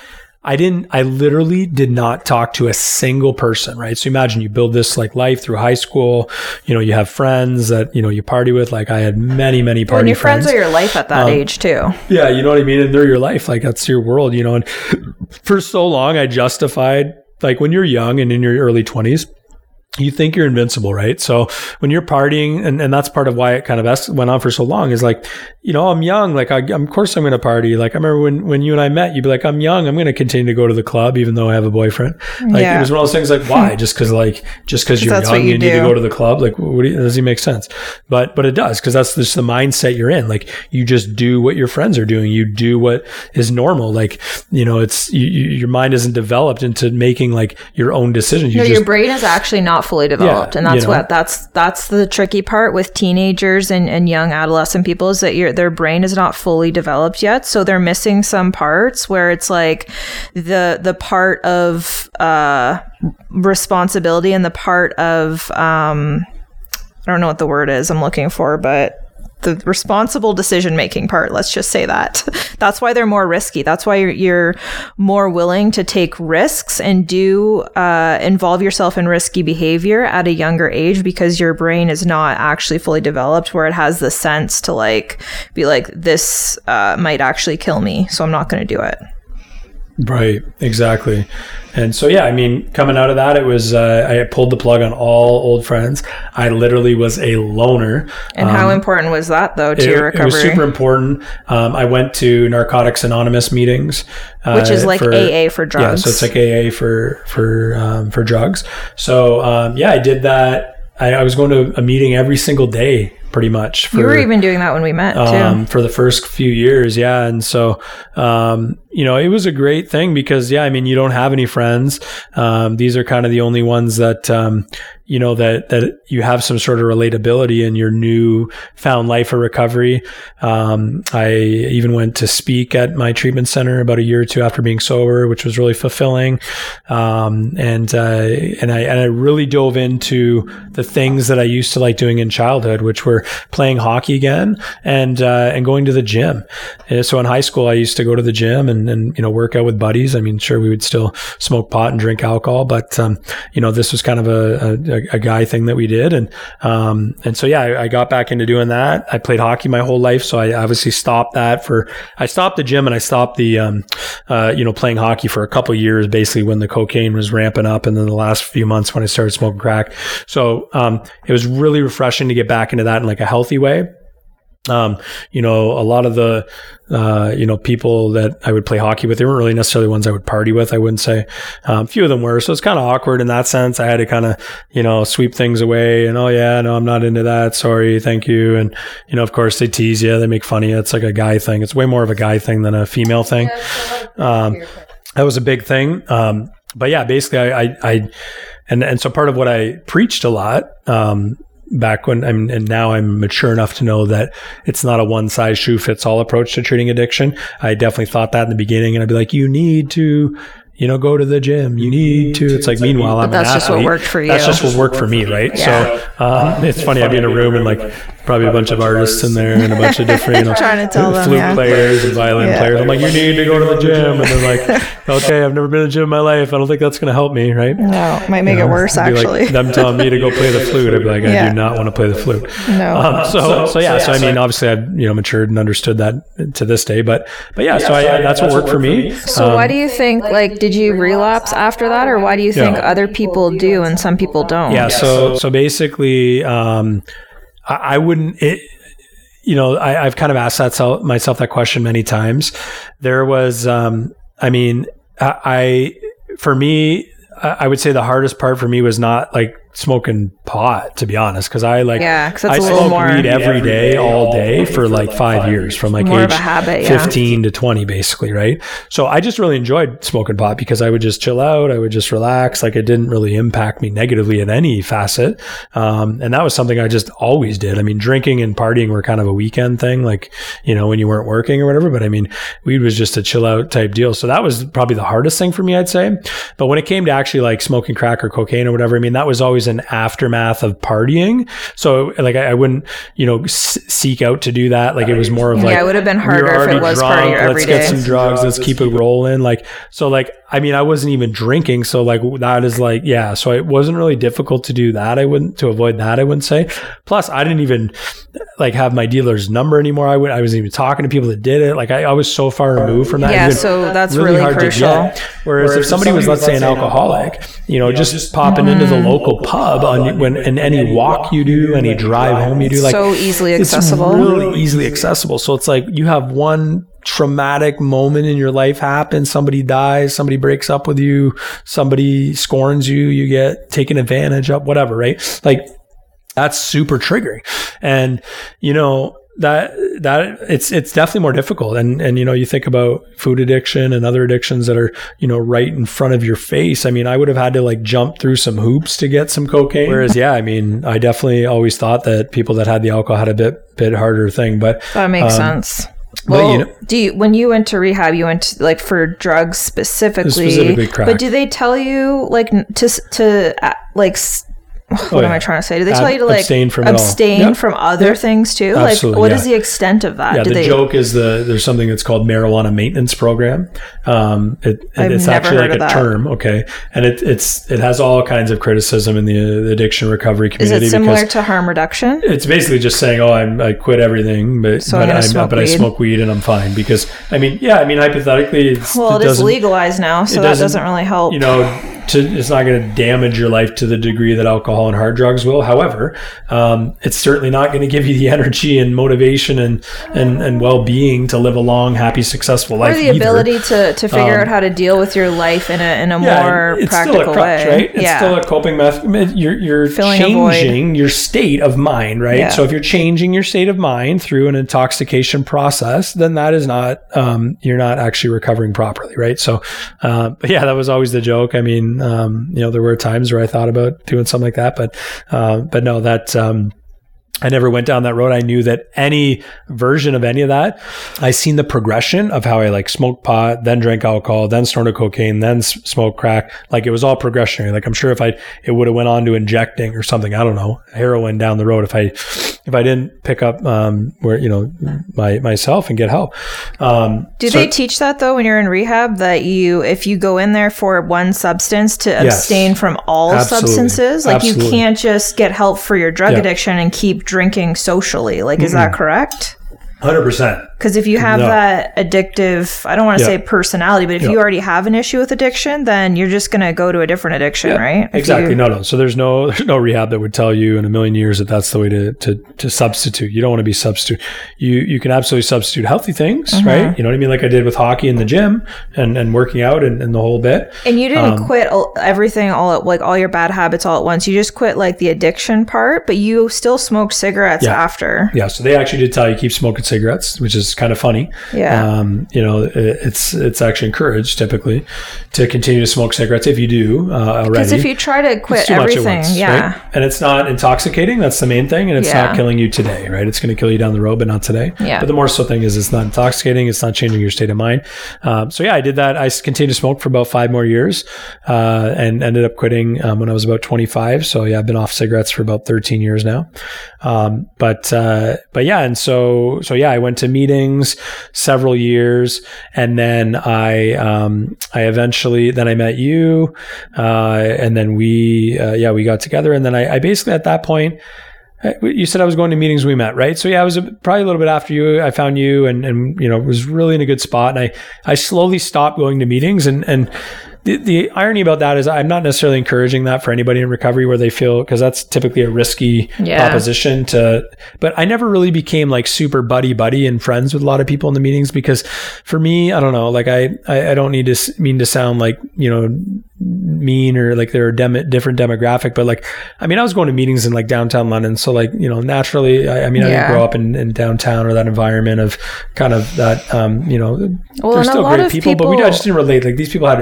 I didn't, I literally did not talk to a single person, right? So imagine you build this like life through high school, you know, you have friends that, you know, you party with. Like I had many, many party your friends friends. are your life at that Um, age too. yeah, you know what I mean? And they're your life. Like that's your world, you know? And (laughs) for so long, I justified, like when you're young and in your early 20s, you think you're invincible, right? So when you're partying, and, and that's part of why it kind of went on for so long, is like, you know, I'm young. Like, I, of course I'm going to party. Like, I remember when, when you and I met, you'd be like, I'm young. I'm going to continue to go to the club, even though I have a boyfriend. Like, Yeah. it was one of those things like, (laughs) why? just because, like, just because you're young, you, you need to go to the club. Like, what do you, does he make sense? But, but it does, because that's just the mindset you're in. Like, you just do what your friends are doing. You do what is normal. Like, you know, it's, you, you, your mind isn't developed into making like your own decisions. You No, just, your brain is actually not fully developed, and that's you know. what that's that's the tricky part with teenagers and, and young adolescent people is that your their brain is not fully developed yet, so they're missing some parts where it's like the the part of uh, responsibility and the part of um, I don't know what the word is I'm looking for, but the responsible decision making part let's just say that. (laughs) That's why they're more risky. That's why you're, you're more willing to take risks and do uh, involve yourself in risky behavior at a younger age because your brain is not actually fully developed where it has the sense to like be like this uh, might actually kill me so i'm not going to do it Right, exactly. And so, yeah, I mean, coming out of that, it was, uh, I pulled the plug on all old friends. I literally was a loner. and how important was that though to Um, It, your recovery? it was super important. Um, I went to Narcotics Anonymous meetings, uh, which is like for- aa for Yeah, drugs so it's like AA for for um, for drugs. So um, yeah, I did that. I, I was going to a meeting every single day, pretty much. For, you were even doing that when we met too um, for the first few years. Yeah. And so, um, you know, it was a great thing because, yeah, I mean, you don't have any friends. Um, these are kind of the only ones that, um, you know, that, that you have some sort of relatability in your new found life or recovery. Um, I even went to speak at my treatment center about a year or two after being sober, which was really fulfilling. Um, and, uh, and I, and I really dove into the things that I used to like doing in childhood, which were playing hockey again and, uh, and going to the gym. And so in high school, I used to go to the gym and, and, you know, work out with buddies. I mean, sure, we would still smoke pot and drink alcohol, but, um, you know, this was kind of a, a, a guy thing that we did. And, um, and so, yeah, I, I got back into doing that. I played hockey my whole life. So I obviously stopped that for, I stopped the gym and I stopped the, um, uh, you know, playing hockey for a couple years, basically when the cocaine was ramping up. And then the last few months when I started smoking crack. So, um, it was really refreshing to get back into that in like a healthy way. Um, you know, a lot of the, uh, you know, people that I would play hockey with, they weren't really necessarily ones I would party with. I wouldn't say, um, a few of them were. So it's kind of awkward in that sense. I had to kind of, you know, sweep things away and, oh yeah, no, I'm not into that. Sorry. Thank you. And, you know, of course they tease you. They make fun of you. It's like a guy thing. It's way more of a guy thing than a female thing. Um, that was a big thing. Um, but yeah, basically I, I, I, and, and so part of what I preached a lot, um, back when I'm, and now I'm mature enough to know that it's not a one size shoe fits all approach to treating addiction. I definitely thought that in the beginning and I'd be like, you need to, you know, go to the gym. You need to. It's like, meanwhile, I'm that's an just what worked for you. That's just what worked for me, right? Yeah. So um, it's funny. I'd be in a room and like probably a bunch of artists in there and a bunch of different, you (laughs) know, Trying to tell them, flute yeah. players and violin Yeah. players. I'm like, you need to go to the gym, and they're like, (laughs) okay, I've never been to the gym in my life. I don't think that's going to help me, right? No, it might make You know, it worse actually. Like them telling me to go play the (laughs) flute. I'd be like, I Yeah. do not want to play the flute. no. Um, so, so yeah, so I mean, obviously, I've you know matured and understood that to this day, but but yeah, so I, that's what worked for me. so why do you think like did you relapse after that or why do you think Yeah. other people do and some people don't? Yeah. So so basically, um, I, I wouldn't. It, you know, I, I've kind of asked that self, myself that question many times. There was, um, I mean, I, I for me, I would say the hardest part for me was not like smoking pot, to be honest, because I like Yeah, 'cause that's I a little smoked more- weed every day, all day for like five years, from like age of a habit, yeah. 15 to 20, basically, right? So I just really enjoyed smoking pot because I would just chill out, I would just relax, like it didn't really impact me negatively in any facet, um, and that was something I just always did. I mean, drinking and partying were kind of a weekend thing, like you know when you weren't working or whatever. But I mean, weed was just a chill out type deal. So that was probably the hardest thing for me, I'd say. But when it came to actually like smoking crack or cocaine or whatever, I mean, that was always an aftermath of partying. So like I, I wouldn't, you know, s- seek out to do that. Like it was more of like Yeah, it would have been harder were if it was drunk, party every Let's get some drugs. Let's keep it rolling. Like so, like I mean, I wasn't even drinking, so like that is like yeah. So it wasn't really difficult to do that. I wouldn't to avoid that. I wouldn't say. Plus, I didn't even like have my dealer's number anymore. I would I wasn't even talking to people that did it. Like I, I was so far removed from that. Yeah, Even so that's really, hard crucial. to get. Whereas, if somebody was, let's say, an alcoholic, you know, just, popping into the mm-hmm. local pub on when in any walk you do, any drive home you do, like so easily it's accessible. really easily accessible. So it's like you have one traumatic moment in your life happens, Somebody dies, somebody breaks up with you, somebody scorns you, you get taken advantage of, whatever, right? Like that's super triggering. And, you know, that that it's it's definitely more difficult and and you know you think about food addiction and other addictions that are you know right in front of your face i mean i would have had to like jump through some hoops to get some cocaine whereas yeah i mean i definitely always thought that people that had the alcohol had a bit bit harder thing but That makes Um, sense. But, Well, you know- do you when you went to rehab, you went to, like for drugs specifically, Specifically. But do they tell you like to to uh, like what Oh, am. I trying to say? Do they Ab- tell you to like abstain from abstain Yeah. from other things too? Absolutely, like, what is yeah. the extent of that? yeah do the they? joke is the there's something that's called marijuana maintenance program um it, it- it's actually like a that. term okay and it it's it has all kinds of criticism in the, the addiction recovery community. is it similar to harm reduction? it's basically just saying, "Oh, I'm, I quit everything, but So but, I, smoke but I weed." smoke weed and I'm fine." Because I mean, yeah, I mean, hypothetically, it's, Well, it is legalized now, so it that doesn't, doesn't really help. You know, to, it's not going to damage your life to the degree that alcohol and hard drugs will. However, um, it's certainly not going to give you the (laughs) energy and motivation and and, and well being to live a long, happy, successful life. or the either. ability to, to figure Um, out how to deal with your life in a in a Yeah, more it's practical still a crutch, way. right? It's yeah. still a coping method. You're, you're Filling changing your state of mind, right? Yeah. So if you're changing your state of mind through an intoxication process, then that is not, um, you're not actually recovering properly, right? So, uh, but yeah, that was always the joke. I mean, um, you know, there were times where I thought about doing something like that, but, uh, but no, that, um, I never went down that road. I knew that any version of any of that, I seen the progression of how I like smoked pot, then drank alcohol, then snorted cocaine, then s- smoked crack. Like it was all progressionary. Like I'm sure if I, it would have went on to injecting or something. I don't know, heroin down the road. If I, if I didn't pick up, um, where, you know, my, myself and get help. Um, Do so- they teach that though when you're in rehab that you if you go in there for one substance to Yes. abstain from all Absolutely. substances like you can't just get help for your drug Yeah. addiction and keep drinking socially like is that correct? 100%. Because if you have No. that addictive, I don't want to Yeah. say personality, but if Yeah. you already have an issue with addiction, then you're just going to go to a different addiction, right? If Exactly. you- no, no. So there's no (laughs) there's no rehab that would tell you in a million years that that's the way to to, to substitute. You don't want to be substitute. You you can absolutely substitute healthy things, Mm-hmm. right? You know what I mean? Like I did with hockey in the gym and and working out and, and the whole bit. And you didn't Um, quit everything all at like all your bad habits all at once. You just quit like the addiction part, but you still smoked cigarettes Yeah. after. Yeah. So they actually did tell you keep smoking cigarettes, which is is kind of funny. Yeah. Um, you know, it, it's it's actually encouraged typically to continue to smoke cigarettes if you do uh, already. Because if you try to quit too much at everything, once, yeah. right? And it's not intoxicating. That's the main thing. And it's Yeah. not killing you today, right? It's going to kill you down the road, but not today. Yeah. But the more so thing is it's not intoxicating. It's not changing your state of mind. Um, so yeah, I did that. I continued to smoke for about five more years uh, and ended up quitting um, when I was about 25. So yeah, I've been off cigarettes for about 13 years now. Um, but uh, but yeah, and so so yeah, I went to meetings several years, and then I um, I eventually then I met you, uh, and then we uh, yeah we got together, and then I, I basically at that point. You said I was going to meetings. We met, right? So yeah, I was probably a little bit after you. I found you, and and you know was really in a good spot. And I I slowly stopped going to meetings, and and the, the irony about that is I'm not necessarily encouraging that for anybody in recovery where they feel because that's typically a risky Yeah. proposition to but I never really became like super buddy buddy and friends with a lot of people in the meetings because for me I don't know like I I, I don't need to mean to sound like you know mean or like they're a dem- different demographic but like I mean I was going to meetings in like downtown London so like you know naturally I, I mean I Yeah. didn't grow up in, in downtown or that environment of kind of that um you know Well, they're still great of people, but we I just didn't relate like these people had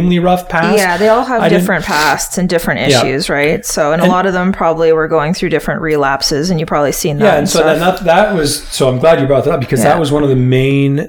extremely rough past Yeah, they all have I different pasts and different Yeah. issues, right? So, and, a lot of them probably were going through different relapses, and you probably seen that. yeah and so that that was so i'm glad you brought that up because Yeah. that was one of the main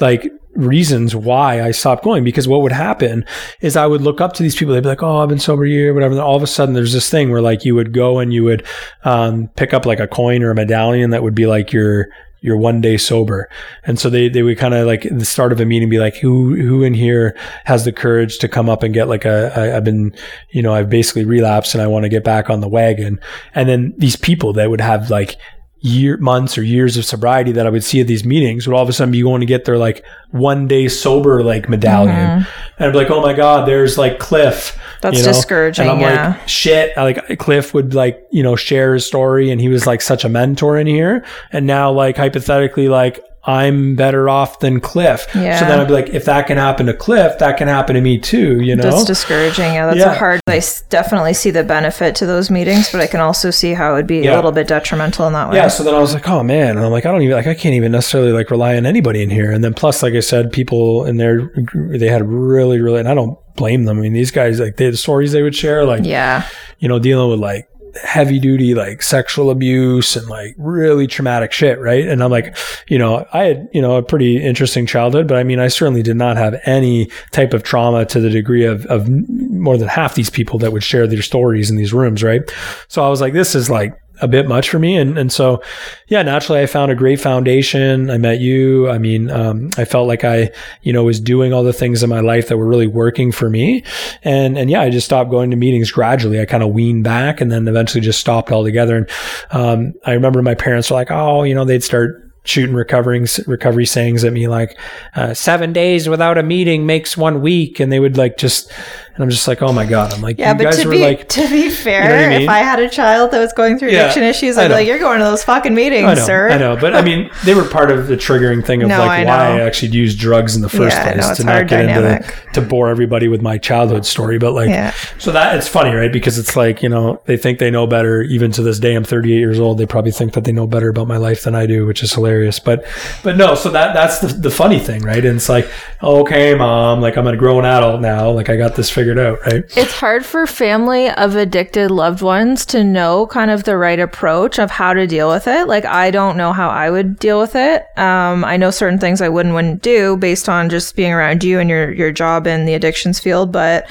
like reasons why i stopped going because what would happen is i would look up to these people they'd be like oh i've been sober a year whatever and then all of a sudden there's this thing where like you would go and you would um, pick up like a coin or a medallion that would be like your your one day sober. And so they they would kind of like at the start of a meeting be like who who in here has the courage to come up and get like a I, i've been you know i've basically relapsed and i want to get back on the wagon. And then these people that would have like year months or years of sobriety that I would see at these meetings would all of a sudden be going to get their like one day sober like medallion. And I'd be like oh my god there's like Cliff Mm-hmm. That's you know? discouraging, and I'm yeah. like shit I, like Cliff would like you know share his story and he was like such a mentor in here and now like hypothetically like I'm better off than Cliff Yeah. so then I'd be like if that can happen to Cliff that can happen to me too you know That's discouraging. Yeah, that's Yeah. a hard. I definitely see the benefit to those meetings, but I can also see how it would be Yeah. a little bit detrimental in that way. Yeah, so then I was like, oh man, and I'm like, I don't even like, I can't even necessarily like rely on anybody in here. And then plus, like I said, people in there, they had really, really, and I don't blame them. I mean, these guys, like, they the stories they would share, like, Yeah. you know, dealing with like heavy duty like sexual abuse and like really traumatic shit, right? And I'm like, you know, I had, you know, a pretty interesting childhood, but I mean, I certainly did not have any type of trauma to the degree of, of more than half these people that would share their stories in these rooms, right? So I was like, this is like a bit much for me. And, and so, yeah, naturally I found a great foundation. I met you. I mean, um, I felt like I, you know, was doing all the things in my life that were really working for me. And, and yeah, I just stopped going to meetings gradually. I kind of weaned back and then eventually just stopped altogether. And, um, I remember my parents were like, oh, you know, they'd start shooting recovering recovery sayings at me like uh, seven days without a meeting makes one week and they would like just and i'm just like oh my god i'm like Yeah, you but guys to were be like to be fair, what I mean? if I had a child that was going through Yeah, addiction issues, I I'd be like, "You're going to those fucking meetings, I know, sir." I know, but I mean, they were part of the triggering thing of No, I like why I actually used drugs in the first Yeah, place know, to not get dynamic. into to bore everybody with my childhood story. But like, Yeah. so that it's funny, right? Because it's like you know they think they know better. Even to this day, I'm 38 years old. They probably think that they know better about my life than I do, which is hilarious. But but no, so that that's the the funny thing, right? And it's like, okay, mom, like I'm a grown adult now, like I got this figured out, right? It's hard for family of addicted loved ones to know kind of the right approach of how to deal with it. Like I don't know how I would deal with it. Um, I know certain things I would and wouldn't do based on just being around you and your your job in the addictions field. But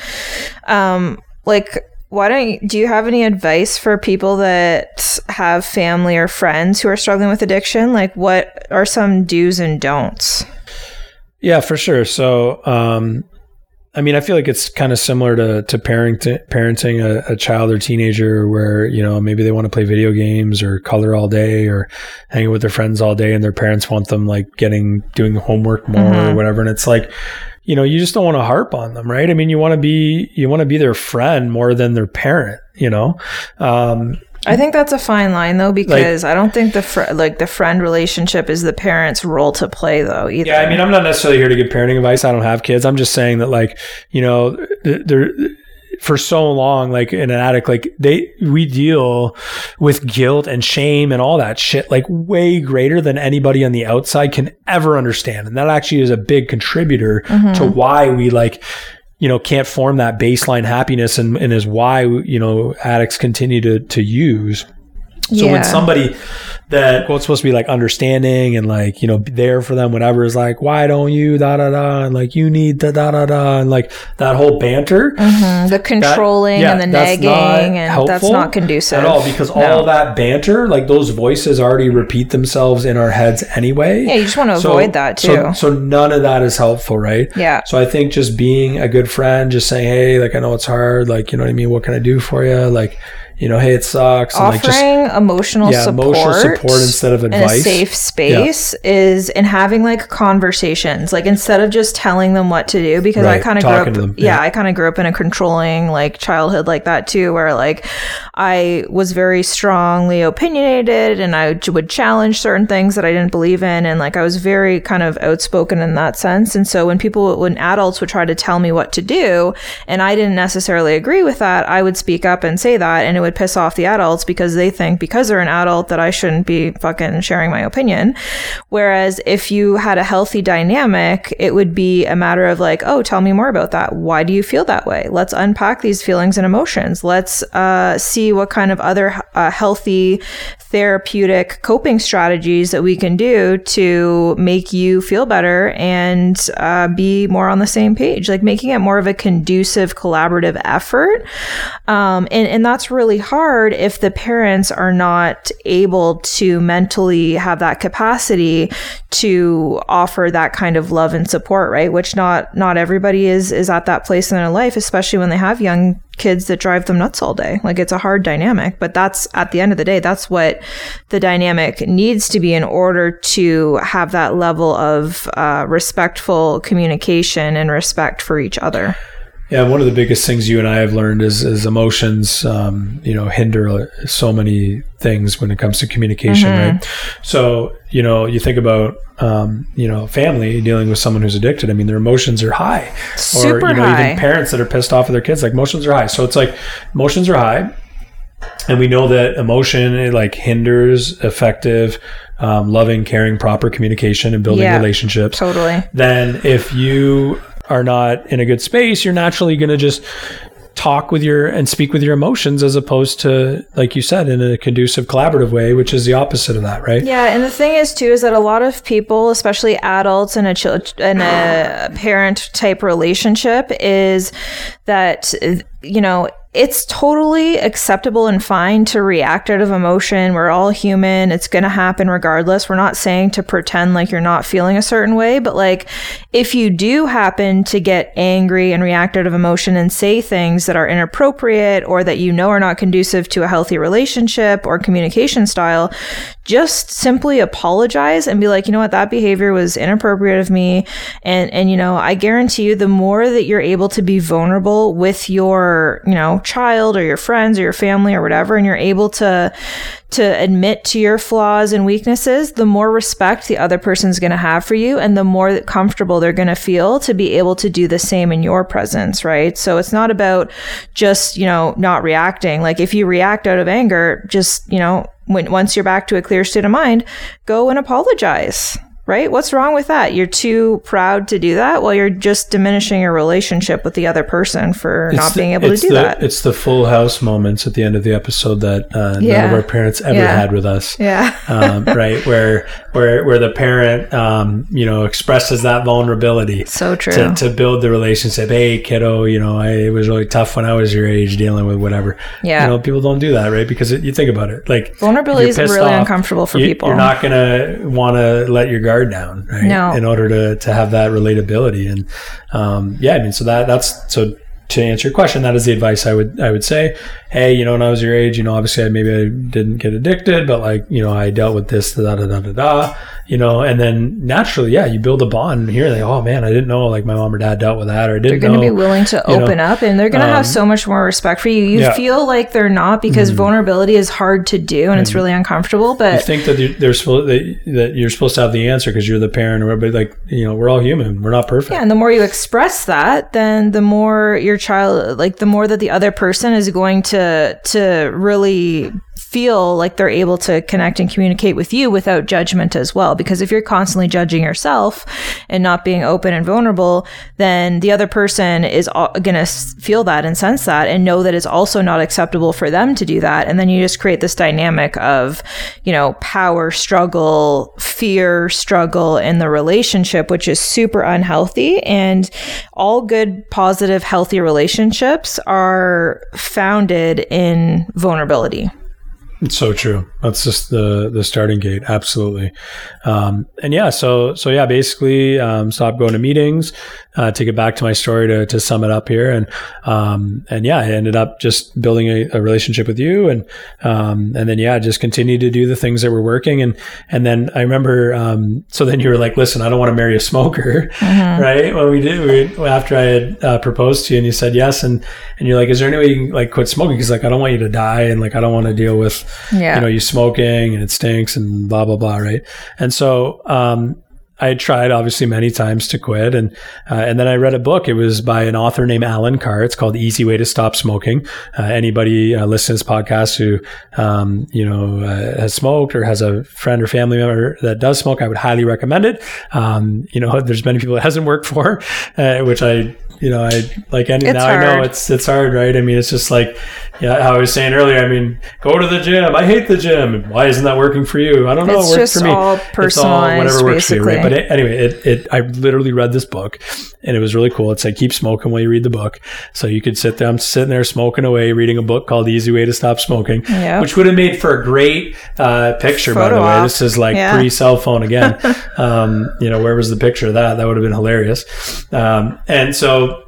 um, like, why don't you, do you have any advice for people that have family or friends who are struggling with addiction? Like, what are some do's and don'ts? Yeah, for sure. So, um, I mean, I feel like it's kind of similar to to parenting parenting a, a child or teenager, where you know maybe they want to play video games or color all day or hang out with their friends all day, and their parents want them like getting doing homework more or whatever, and it's like. You know, you just don't want to harp on them, right? I mean, you want to be you want to be their friend more than their parent. You know, um, I think that's a fine line though, because I don't think the fr- like the friend relationship is the parent's role to play though either. Yeah, I mean, I'm not necessarily here to give parenting advice. I don't have kids. I'm just saying that, like, you know, th- there, for so long, like in an addict, like they, we deal with guilt and shame and all that shit, like way greater than anybody on the outside can ever understand. And that actually is a big contributor mm-hmm. to why we like, you know, can't form that baseline happiness and, and is why, you know, addicts continue to, to use. So Yeah. when somebody that quote's supposed to be like understanding and like, you know, there for them, whatever is like, why don't you da da da and like you need da da da da and like that whole banter. Mhm. the controlling yeah, and the that's nagging, not and that's helpful not conducive At all, because No. all that banter, like those voices already repeat themselves in our heads anyway. Yeah, you just want to So- avoid that too. So, so none of that is helpful, right? yeah. So I think just being a good friend, just saying, hey, like I know it's hard, like you know what I mean. What can I do for you? Like, you know, hey, it sucks. And, like, just offering emotional yeah, support, emotional support instead of advice, in a safe space is in having like conversations like instead of just telling them what to do because i kind of grew up yeah, yeah. i kind of grew up in a controlling like childhood like that too where like i was very strongly opinionated and I would challenge certain things that i didn't believe in and like i was very kind of outspoken in that sense and so when people when adults would try to tell me what to do and i didn't necessarily agree with that i would speak up and say that and it would piss off the adults because they think because they're an adult that i shouldn't be fucking sharing my opinion. Whereas if you had a healthy dynamic it would be a matter of like oh tell me more about that. Why do you feel that way? Let's unpack these feelings and emotions. Let's uh, see what kind of other uh, healthy therapeutic coping strategies that we can do to make you feel better and uh, be more on the same page. Like making it more of a conducive collaborative effort. Um, and, and that's really hard if the parents are not able to mentally have that capacity to offer that kind of love and support right? Which not not everybody is is at that place in their life especially when they have young kids that drive them nuts all day. Like it's a hard dynamic but that's at the end of the day that's what the dynamic needs to be in order to have that level of uh, respectful communication and respect for each other Yeah, one of the biggest things you and I have learned is, is emotions, um, you know, hinder so many things when it comes to communication, Mm-hmm. right? So, you know, you think about, um, you know, family dealing with someone who's addicted. I mean, their emotions are high. Super or, you know, high. even parents that are pissed off at their kids, like emotions are high. So it's like emotions are high. And we know that emotion, it like hinders effective, um, loving, caring, proper communication and building Yeah. relationships totally then if you are not in a good space, you're naturally going to just talk with your and speak with your emotions as opposed to, like you said, in a conducive, collaborative way, which is the opposite of that, right? Yeah, and the thing is too is that a lot of people, especially adults in a chil- in a parent type relationship, is that you know it's totally acceptable and fine to react out of emotion. We're all human. It's going to happen regardless. We're not saying to pretend like you're not feeling a certain way, but like if you do happen to get angry and react out of emotion and say things that are inappropriate or that you know are not conducive to a healthy relationship or communication style, just simply apologize and be like, you know what, that behavior was inappropriate of me. And, and, you know, I guarantee you the more that you're able to be vulnerable with your, you know, child or your friends or your family or whatever, and you're able to, to admit to your flaws and weaknesses, the more respect the other person's going to have for you and the more comfortable they're going to feel to be able to do the same in your presence, right? So it's not about just, you know, not reacting. Like if you react out of anger, just, you know, when once you're back to a clear state of mind, go and apologize. Right? What's wrong with that? You're too proud to do that? Well, you're just diminishing your relationship with the other person for It's not the- being able to do the, that. It's the full house moments at the end of the episode that uh, none of our parents ever Yeah. had with us. Yeah. um, (laughs) right, where where where the parent, um, you know, expresses that vulnerability So true. to, to build the relationship. Hey, kiddo, you know, I, it was really tough when I was your age dealing with whatever. Yeah. you know, people don't do that, right? Because it, you think about it, like Vulnerability is really off, uncomfortable for you, people. You're not gonna want to let your guard down, right? No. In order to to have that relatability, and um, yeah, I mean, so that that's so. To answer your question, that is the advice I would I would say. Hey, you know, when I was your age, you know, obviously I maybe I didn't get addicted, but like, you know, I dealt with this, da da da da da, you know, and then naturally, yeah, you build a bond here. Like, oh man, I didn't know like my mom or dad dealt with that, or I didn't. they're going to be willing to you know, open up and they're going to um, have so much more respect for you. You yeah. Mm-hmm. feel like they're not because vulnerability is hard to do and it's really uncomfortable. But you think that they're- they're supposed that, you're supposed to have the answer because you're the parent or whatever, but like you know we're all human we're not perfect yeah, and the more you express that, then the more your child like the more that the other person is going to to really feel like they're able to connect and communicate with you without judgment as well. Because if you're constantly judging yourself and not being open and vulnerable then the other person is going to feel that and sense that and know that it's also not acceptable for them to do that. And then you just create this dynamic of you know power struggle fear struggle in the relationship which is super unhealthy and all good positive healthy relationships are founded in vulnerability it's so true. That's just the the starting gate. Absolutely. Um, and yeah, so so yeah, basically, um, stop going to meetings. Uh, to get back to my story to, to sum it up here, and um, and yeah, I ended up just building a, a relationship with you, and um, and then yeah, just continue to do the things that were working, and and then I remember, um, so then you were like, listen, I don't want to marry a smoker, mm-hmm. right? When we did, we, after I had uh, proposed to you, and you said yes, and and you're like, is there any way you can like quit smoking? Because like I don't want you to die, and like I don't want to deal with yeah. you know you're smoking and it stinks and blah blah blah, right? And so um, I tried obviously many times to quit, and uh, and then I read a book. It was by an author named Allen Carr. It's called "Easy Way to Stop Smoking." Uh, anybody uh, listening to this podcast who um, you know uh, has smoked or has a friend or family member that does smoke, I would highly recommend it. Um, you know, (laughs) there's many people it hasn't worked for, (laughs) uh, which I you know, I like any it's now hard. I know it's it's hard, right? I mean, it's just like yeah, how I was saying earlier. I mean, go to the gym. I hate the gym. Why isn't that working for you? I don't know. It's it works for me. All it's all whatever works basically. for you, right? But it, anyway, it, it I literally read this book, and it was really cool. It said keep smoking while you read the book, so you could sit there. I'm sitting there smoking away, reading a book called The "Easy Way to Stop Smoking," yep. which would have made for a great uh, picture. Photo by the way, this is like yeah. pre cell phone again. (laughs) um, you know, where was the picture of that? That would have been hilarious. Um, and so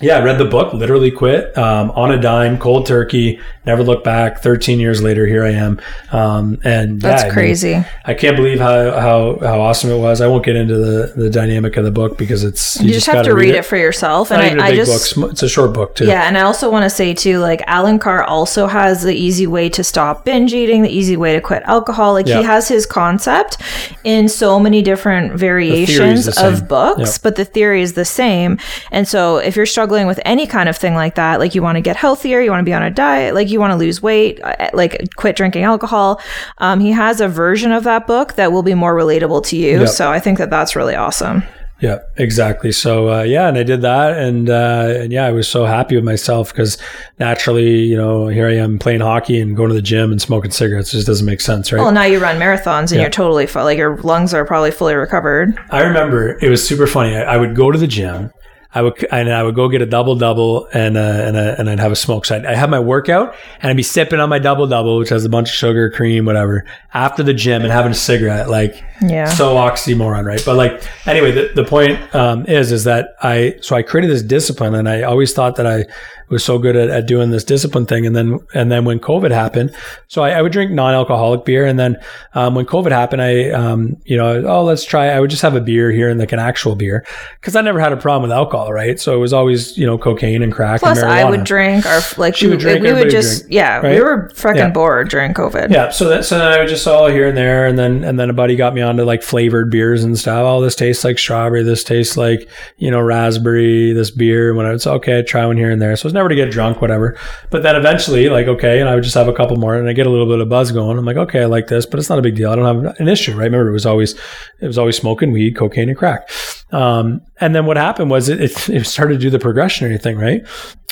yeah, I read the book, literally quit um, on a dime, cold turkey, never looked back. 13 years later, here I am. Um, and that's yeah, crazy. I, mean, I, can't believe how, how, how awesome it was. I won't get into the, the dynamic of the book because it's, you, you just, have to read it. it. for yourself. It's and I, I just, book. it's a short book too. Yeah. And I also want to say too, like Allen Carr also has the easy way to stop binge eating, the easy way to quit alcohol. Like he has his concept in so many different variations of books, but the theory is the same. And so if you're struggling struggling with any kind of thing like that, like you want to get healthier, you want to be on a diet, like you want to lose weight, uh, like quit drinking alcohol, um, he has a version of that book that will be more relatable to you. Yep. So I think that that's really awesome. Yeah, exactly. So uh, yeah, and I did that, and uh, and yeah, I was so happy with myself because naturally, you know, here I am playing hockey and going to the gym and smoking cigarettes. It just doesn't make sense, right? Well, now you run marathons and yeah. you're totally full. Like your lungs are probably fully recovered. I remember it was super funny. I, I would go to the gym I would and I would go get a double double and uh, and a, and I'd have a smoke. So I'd, I'd have my workout and I'd be sipping on my double double, which has a bunch of sugar, cream, whatever, after the gym and having a cigarette. Like, yeah, so oxymoron, right? But like, anyway, the, the point um, is is that I so I created this discipline, and I always thought that I was so good at, at doing this discipline thing. And then, and then when COVID happened, so I, I would drink non-alcoholic beer. And then, um, when COVID happened, I, um, you know, oh, let's try, I would just have a beer here and like an actual beer because I never had a problem with alcohol, right? So it was always, you know, cocaine and crack. Plus, and I would drink or like she we, would drink, we would just, drink, yeah, right? we were freaking yeah. bored during COVID. Yeah. So that, so then I would just all here and there. And then, and then a buddy got me onto like flavored beers and stuff. Oh, this tastes like strawberry. This tastes like, you know, raspberry, this beer. When I was okay, try one here and there. So never to get drunk, whatever. But then eventually, like, okay, and I would just have a couple more and I get a little bit of buzz going. I'm like, okay, I like this, but it's not a big deal. I don't have an issue, right? Remember, it was always, it was always smoking weed, cocaine, and crack. Um, and then what happened was it, it, it started to do the progression or anything, right?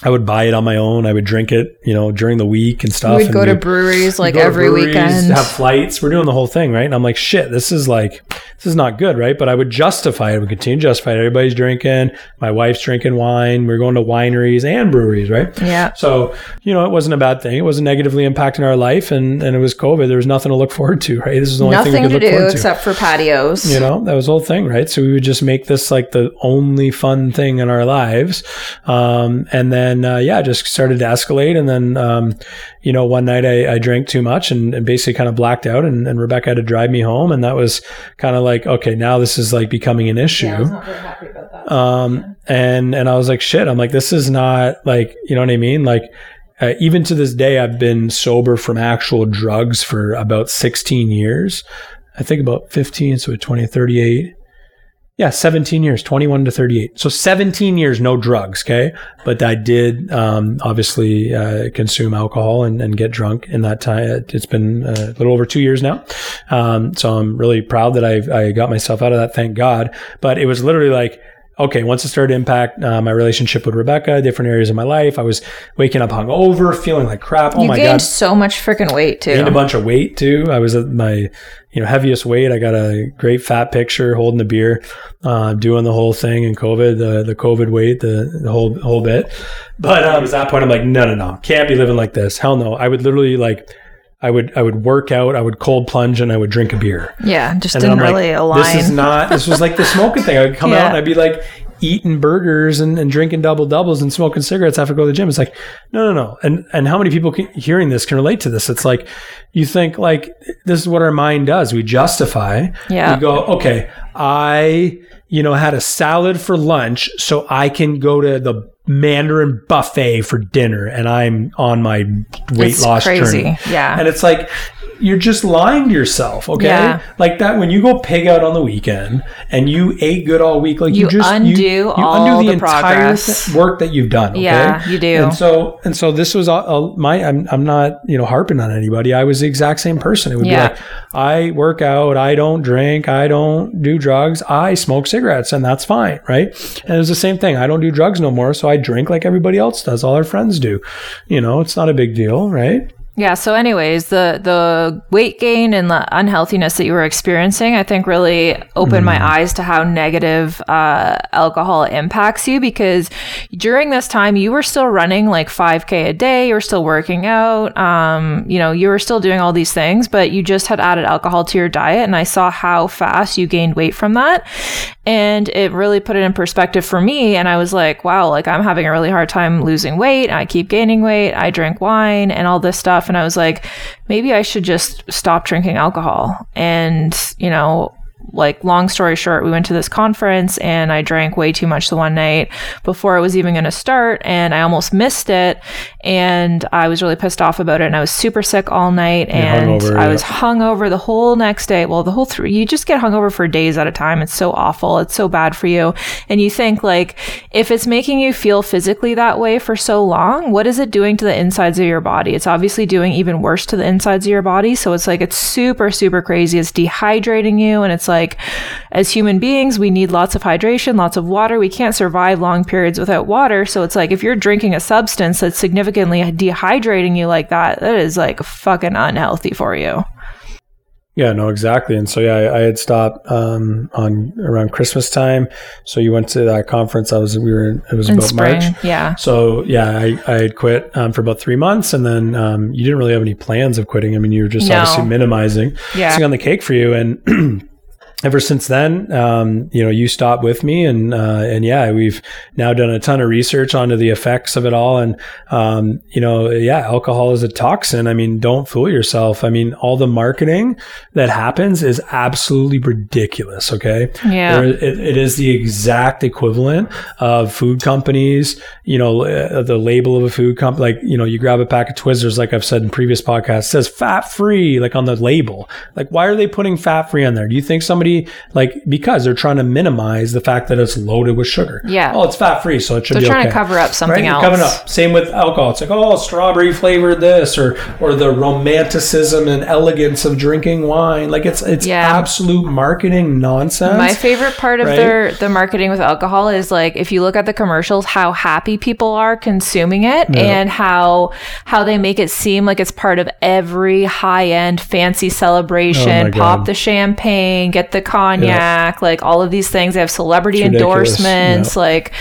I would buy it on my own. I would drink it, you know, during the week and stuff. We'd go to breweries like every breweries, weekend. Have flights. We're doing the whole thing, right? And I'm like, shit, this is like, this is not good, right? But I would justify it. Would continue to justify it. Everybody's drinking. My wife's drinking wine. We're going to wineries and breweries, right? Yeah. So, you know, it wasn't a bad thing. It wasn't negatively impacting our life. And, and it was COVID. There was nothing to look forward to, right? This is the only nothing thing we could to look do except for patios. You know, that was the whole thing, right? So we would just make this like the only fun thing in our lives. Um, and then, uh, yeah, just started to escalate. And then, um, you know, one night I, I drank too much and, and, basically kind of blacked out and, and, Rebecca had to drive me home. And that was kind of like, okay, now this is like becoming an issue. Yeah, I was not happy about that. Um, and, and I was like, shit, I'm like, this is not like, you know what I mean? Like, uh, even to this day, I've been sober from actual drugs for about 16 years. I think about 15, so 20, 38. Yeah, 17 years, 21 to 38. So 17 years, no drugs. Okay. But I did, um, obviously, uh, consume alcohol and, and, get drunk in that time. It's been a little over two years now. Um, so I'm really proud that I, I got myself out of that. Thank God. But it was literally like, okay, once it started to impact uh, my relationship with Rebecca, different areas of my life, I was waking up hungover, feeling like crap. Oh you my gained god, so much freaking weight too. gained a bunch of weight too. I was at my you know heaviest weight. I got a great fat picture holding the beer, uh, doing the whole thing in COVID, the the COVID weight, the, the whole whole bit. But um, at that point, I'm like, no, no, no, can't be living like this. Hell no. I would literally like. I would I would work out, I would cold plunge, and I would drink a beer. Yeah, just And didn't really like, align. This is not. This was like the smoking thing. I would come (laughs) Yeah. out and I'd be like eating burgers and, and drinking double doubles and smoking cigarettes after I go to the gym. It's like no, no, no. And and how many people can, hearing this can relate to this? It's like you think like this is what our mind does. We justify. Yeah. We go okay. I you know had a salad for lunch, so I can go to the Mandarin buffet for dinner, and I'm on my weight It's loss crazy. journey. Yeah. And it's like you're just lying to yourself, okay? Yeah. Like that when you go pig out on the weekend and you ate good all week, like you, You just undo all the entire progress. th- work that you've done. Okay? Yeah, you do. And so and so this was all, all my. I'm I'm not you know harping on anybody. I was the exact same person. It would Yeah. be like I work out, I don't drink, I don't do drugs, I smoke cigarettes, and that's fine, right? And it's the same thing. I don't do drugs no more, so I drink like everybody else does. All our friends do. You know, it's not a big deal, right? Yeah. So, anyways, the the weight gain and the unhealthiness that you were experiencing, I think, really opened my eyes to how negative uh, alcohol impacts you. Because during this time, you were still running like 5k a day, you were still working out, um, you know, you were still doing all these things, but you just had added alcohol to your diet, and I saw how fast you gained weight from that, and it really put it in perspective for me. And I was like, wow, like I'm having a really hard time losing weight. I keep gaining weight. I drink wine and all this stuff. And I was like, maybe I should just stop drinking alcohol. And, you know, like long story short, we went to this conference and I drank way too much the one night before it was even going to start and I almost missed it and I was really pissed off about it and I was super sick all night and hungover, I yeah. was hungover the whole next day. Well, the whole three, you just get hungover for days at a time. It's so awful. It's so bad for you. And you think like, if it's making you feel physically that way for so long, what is it doing to the insides of your body? It's obviously doing even worse to the insides of your body. So it's like, it's super, super crazy. It's dehydrating you. And it's like, as human beings, we need lots of hydration, lots of water. We can't survive long periods without water. So it's like, if you're drinking a substance that's significantly dehydrating you like that, that is like fucking unhealthy for you. Yeah, no, exactly. And so yeah, I, I had stopped um, on around Christmas time. So you went to that conference. I was we were it was In about spring. March. Yeah. So yeah, I, I had quit um, for about three months, and then um, you didn't really have any plans of quitting. I mean, you were just No. obviously minimizing, Yeah. icing on the cake for you, and. (clears throat) Ever since then, um, you know, you stopped with me, and uh, and yeah, we've now done a ton of research onto the effects of it all, and um, you know, yeah, alcohol is a toxin. I mean, don't fool yourself. I mean, all the marketing that happens is absolutely ridiculous. Okay, Yeah. There- it, it is the exact equivalent of food companies. You know, uh, the label of a food company, like you know, you grab a pack of Twizzlers, like I've said in previous podcasts, says fat free, like on the label. Like, why are they putting fat free on there? Do you think somebody like because they're trying to minimize the fact that it's loaded with sugar? Yeah. Oh, it's fat free, so it should They're be trying okay. to cover up something Right? else. Covering up. Same with alcohol. It's like, oh, strawberry flavored this, or or the romanticism and elegance of drinking wine. Like it's it's Yeah. absolute marketing nonsense. My favorite part of right? their the marketing with alcohol is like if you look at the commercials, how happy people are consuming it, and how how they make it seem like it's part of every high end fancy Oh celebration. my Pop God. the champagne, get the cognac, like all of these things. They have celebrity endorsements, like.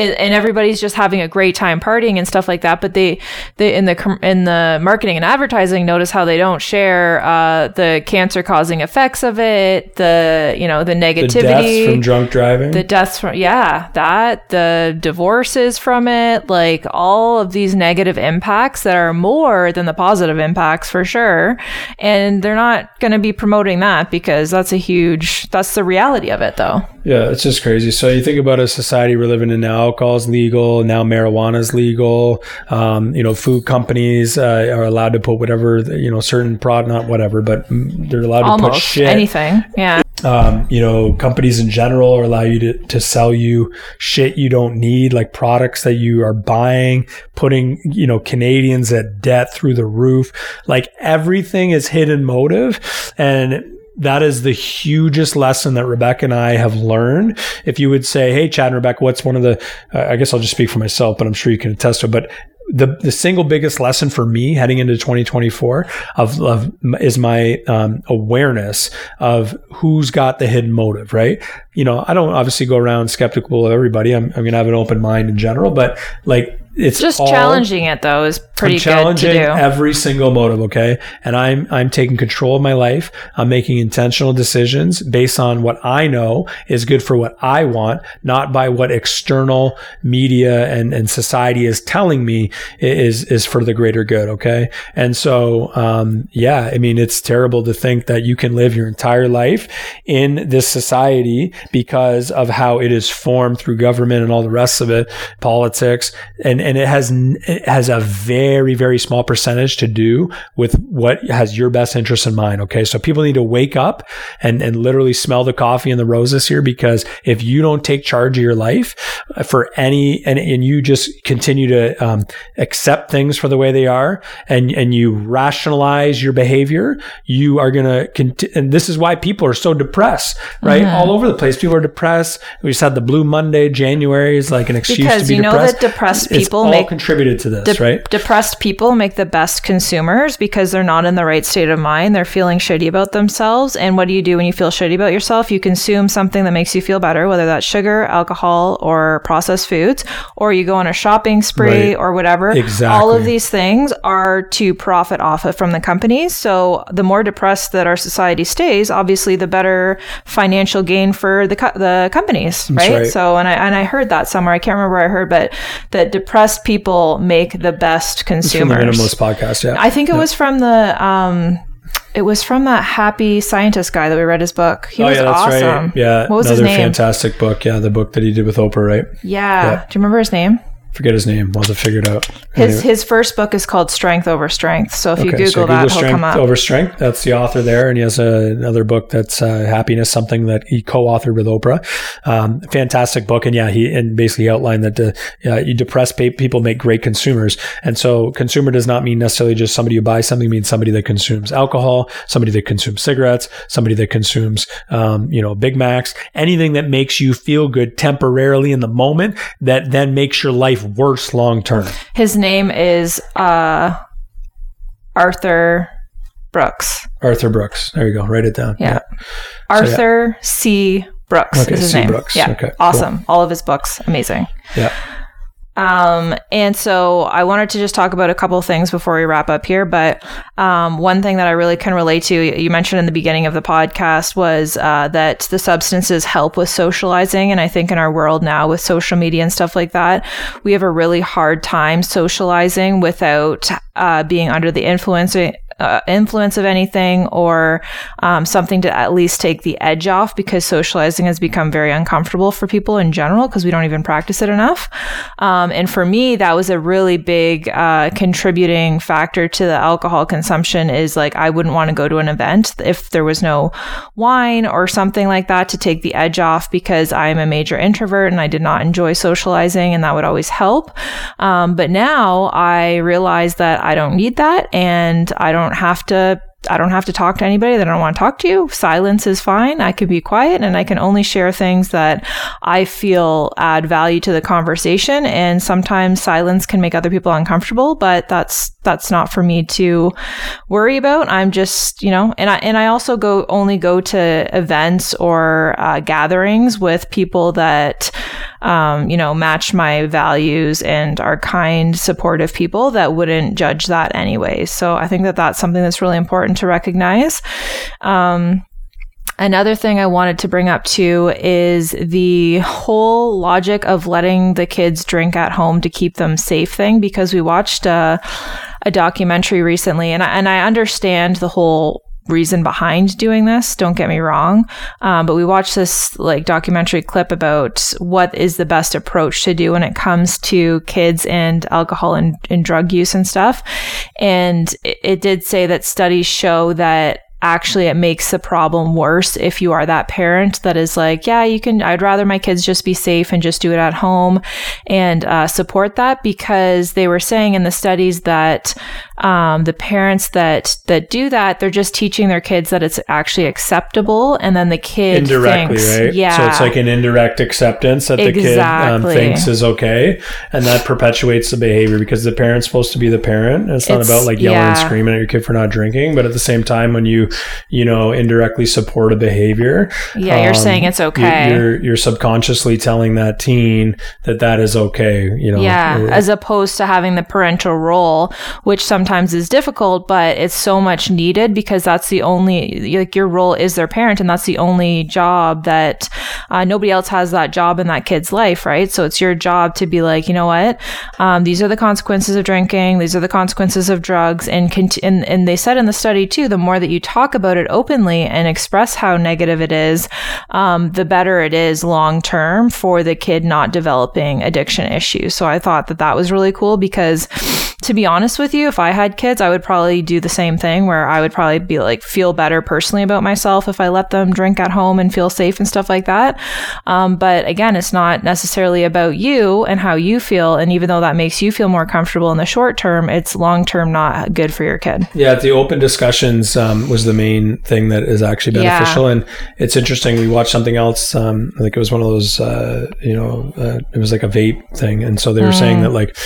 And and everybody's just having a great time partying and stuff like that. But they, they in the in the marketing and advertising, notice how they don't share uh, the cancer causing effects of it, the you know the the negativity, deaths from drunk driving. the deaths from yeah that the divorces from it like all of these negative impacts that are more than the positive impacts for sure and they're not going to be promoting that because that's a huge that's the reality of it though yeah, it's just crazy. So you think about a society we're living in now. Alcohol's legal now. Marijuana's legal. Um, you know, food companies uh, are allowed to put whatever you know certain product, not whatever, but they're allowed to put shit anything yeah um, you know, companies in general allow you to, to sell you shit you don't need, like products that you are buying, putting, you know, Canadians at debt through the roof. Like everything is hidden motive. And that is the hugest lesson that Rebecca and I have learned. If you would say, Hey, Chad and Rebecca, what's one of the, uh, I guess I'll just speak for myself, but I'm sure you can attest to it. But the, the single biggest lesson for me heading into 2024 of, of is my um, awareness of who's got the hidden motive, right? You know, I don't obviously go around skeptical of everybody. I'm, I'm going to have an open mind in general, but like it's just all, challenging it though is pretty I'm challenging good to do. every single motive, okay? And I'm I'm taking control of my life. I'm making intentional decisions based on what I know is good for what I want, not by what external media and, and society is telling me is is for the greater good, okay? And so um, yeah, I mean it's terrible to think that you can live your entire life in this society because of how it is formed through government and all the rest of it, politics, and and it has it has a very very small percentage to do with what has your best interest in mind. Okay, so people need to wake up and and literally smell the coffee and the roses here because if you don't take charge of your life for any and and you just continue to um, accept things for the way they are and and you rationalize your behavior, you are gonna conti- and this is why people are so depressed, right? Mhm. All over the place, people are depressed. We just had the Blue Monday. January is like an excuse to because be you know depressed. that depressed It's people all make contributed to this, de- right? depressed people make the best consumers because they're not in the right state of mind. They're feeling shitty about themselves. And what do you do when you feel shitty about yourself? You consume something that makes you feel better, whether that's sugar, alcohol, or processed foods, or you go on a shopping spree Right. or whatever. Exactly. All of these things are to profit off of from the companies. So the more depressed that our society stays, obviously the better financial gain for the co- the companies, right? right. So and I and I heard that somewhere. I can't remember where I heard, but that depressed people make the best From the consumers. Minimalist podcast, yeah. I think it was from the um it was from that happy scientist guy that we read his book. He oh was yeah, awesome. right. Yeah, What was his name? fantastic book. Yeah, the book that he did with Oprah, right? Yeah. Yeah. Do you remember his name? Forget his name. I'll have to figure it out. His Anyway. his first book is called Strength Over Strength. So if you Google so that, he'll come up. Over Strength. That's the author there, and he has a, another book that's uh, Happiness, something that he co-authored with Oprah. Um, fantastic book, and yeah, he and basically outlined that uh, you depressed people make great consumers, and so consumer does not mean necessarily just somebody who buys something. It means somebody that consumes alcohol, somebody that consumes cigarettes, somebody that consumes um, you know Big Macs, anything that makes you feel good temporarily in the moment that then makes your life worse long term. His name is uh Arthur Brooks. Arthur Brooks. There you go. Write it down. Yeah. yeah. Arthur C. Brooks Okay, is his C. name. Brooks. Yeah. Okay, cool. awesome. All of his books, amazing. Yeah. Um, and so I wanted to just talk about a couple things before we wrap up here. But um, one thing that I really can relate to, you mentioned in the beginning of the podcast, was uh, that the substances help with socializing. And I think in our world now with social media and stuff like that, we have a really hard time socializing without uh, being under the influence. Uh, influence of anything or um, something to at least take the edge off because socializing has become very uncomfortable for people in general because we don't even practice it enough. Um, and for me, that was a really big uh, contributing factor to the alcohol consumption. Is like I wouldn't want to go to an event if there was no wine or something like that to take the edge off because I'm a major introvert and I did not enjoy socializing, and that would always help. Um, but now I realize that I don't need that, and I don't have to I don't have to talk to anybody that I don't want to talk to. You. Silence is fine. I can be quiet and I can only share things that I feel add value to the conversation. And sometimes silence can make other people uncomfortable, but that's that's not for me to worry about. I'm just, you know, and I and I also go only go to events or uh, gatherings with people that um, you know, match my values and are kind, supportive people that wouldn't judge that anyway. So I think that that's something that's really important to recognize. Um, Another thing I wanted to bring up too is the whole logic of letting the kids drink at home to keep them safe thing because we watched a, a documentary recently and I, and I understand the whole reason behind doing this. Don't get me wrong. Um, but we watched this like documentary clip about what is the best approach to do when it comes to kids and alcohol and, and drug use and stuff. And it, it did say that studies show that actually it makes the problem worse if you are that parent that is like, yeah, you can, I'd rather my kids just be safe and just do it at home and uh, support that because they were saying in the studies that um, the parents that that do that, they're just teaching their kids that it's actually acceptable, and then the kid indirectly, thinks, right? Yeah, So it's like an indirect acceptance that the kid um, thinks is okay, and that perpetuates the behavior because the parent's supposed to be the parent. And it's not It's- about like yelling and screaming at your kid for not drinking, but at the same time, when you you know indirectly support a behavior, yeah, you're um, saying it's okay. You're you're subconsciously telling that teen that that is okay. You know, Yeah, Uh, as opposed to having the parental role, which sometimes is difficult, but it's so much needed because that's the only, like, your role is their parent, and that's the only job that uh, nobody else has that job in that kid's life, right? So it's your job to be like, you know what, um, these are the consequences of drinking, these are the consequences of drugs, and, cont- and and they said in the study too, the more that you talk about it openly and express how negative it is, um, the better it is long term for the kid not developing addiction issues. So I thought that that was really cool because, to be honest with you, if I had kids, I would probably do the same thing where I would probably be like feel better personally about myself if I let them drink at home and feel safe and stuff like that. Um, but again, it's not necessarily about you and how you feel. And even though that makes you feel more comfortable in the short term, it's long term not good for your kid. Yeah, the open discussions um, was the main thing that is actually Yeah. beneficial, and it's interesting. We watched something else. Um, I think it was one of those. Uh, you know, uh, it was like a vape thing, and so they were saying that, like,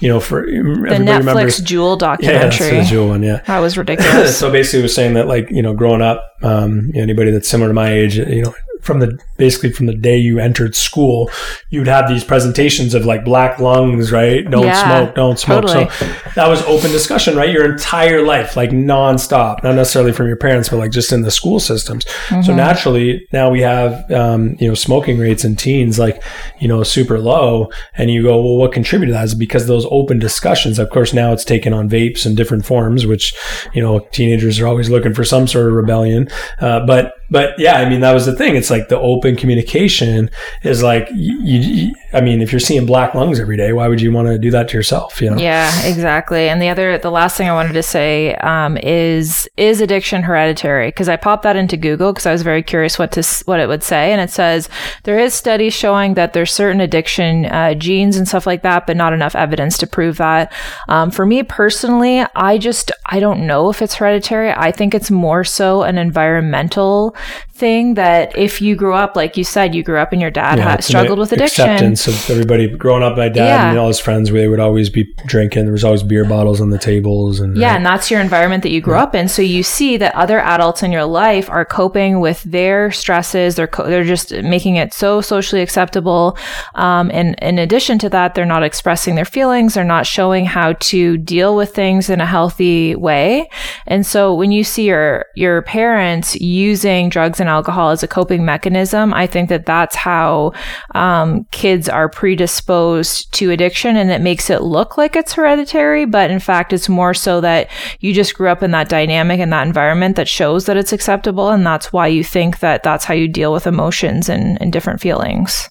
you know, for Mm. The Netflix remembers. Juul Yeah, documentary. the Juul one. Yeah. that was (clears throat) ridiculous. so basically, it was saying that, like, you know, growing up, um, anybody that's similar to my age, you know, from the basically from the day you entered school, you'd have these presentations of like black lungs, right? Don't Yeah, smoke, don't smoke. totally. So that was open discussion, right? Your entire life, like nonstop, not necessarily from your parents, but like just in the school systems. Mm-hmm. So naturally, now we have, um, you know, smoking rates in teens, like, you know, super low. And you go, well, what contributed to that is because those open discussions, of course, now it's taken on vapes in different forms, which, you know, teenagers are always looking for some sort of rebellion. Uh, but, but yeah, I mean, that was the thing. It's like the open communication is like, you, you, I mean, if you're seeing black lungs every day, why would you want to do that to yourself? You know? Yeah, exactly. And the other, the last thing I wanted to say um, is is addiction hereditary? Because I popped that into Google because I was very curious what to what it would say, and it says there is studies showing that there's certain addiction uh, genes and stuff like that, but not enough evidence to prove that. Um, for me personally, I just I don't know if it's hereditary. I think it's more so an environmental thing that if you grew up, like you said, you grew up and your dad Yeah, had struggled with addiction. Acceptance of everybody growing up. My dad Yeah. and all his friends, they would always be drinking. There was always beer bottles on the tables, and Yeah, and that's your environment that you grew up in. So you see that other adults in your life are coping with their stresses. They're co- they're just making it so socially acceptable. Um, and in addition to that, they're not expressing their feelings. They're not showing how to deal with things in a healthy way. And so when you see your your parents using drugs and alcohol as a coping mechanism, I think that that's how um, kids are predisposed to addiction, and it makes it look like it's hereditary. But in fact, it's more so that you just grew up in that dynamic and that environment that shows that it's acceptable, and that's why you think that that's how you deal with emotions and, and different feelings.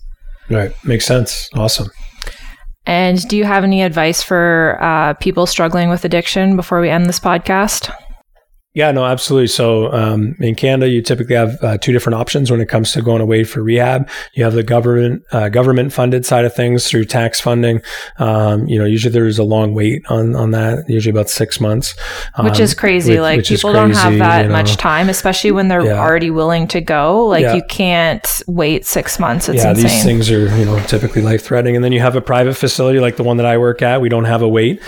right, makes sense. Awesome. And do you have any advice for uh, people struggling with addiction before we end this podcast? Yeah, no, absolutely. So um, in Canada, you typically have uh, two different options when it comes to going away for rehab. You have the government uh, government funded side of things through tax funding. Um, you know, usually there's a long wait on on that, usually about six months, Which Um, is crazy. which- like which people don't have that you much time, especially when they're Yeah. already willing to go. Like Yeah. you can't wait six months. It's yeah, insane. these things are you know typically life threatening. And then you have a private facility like the one that I work at. We don't have a wait.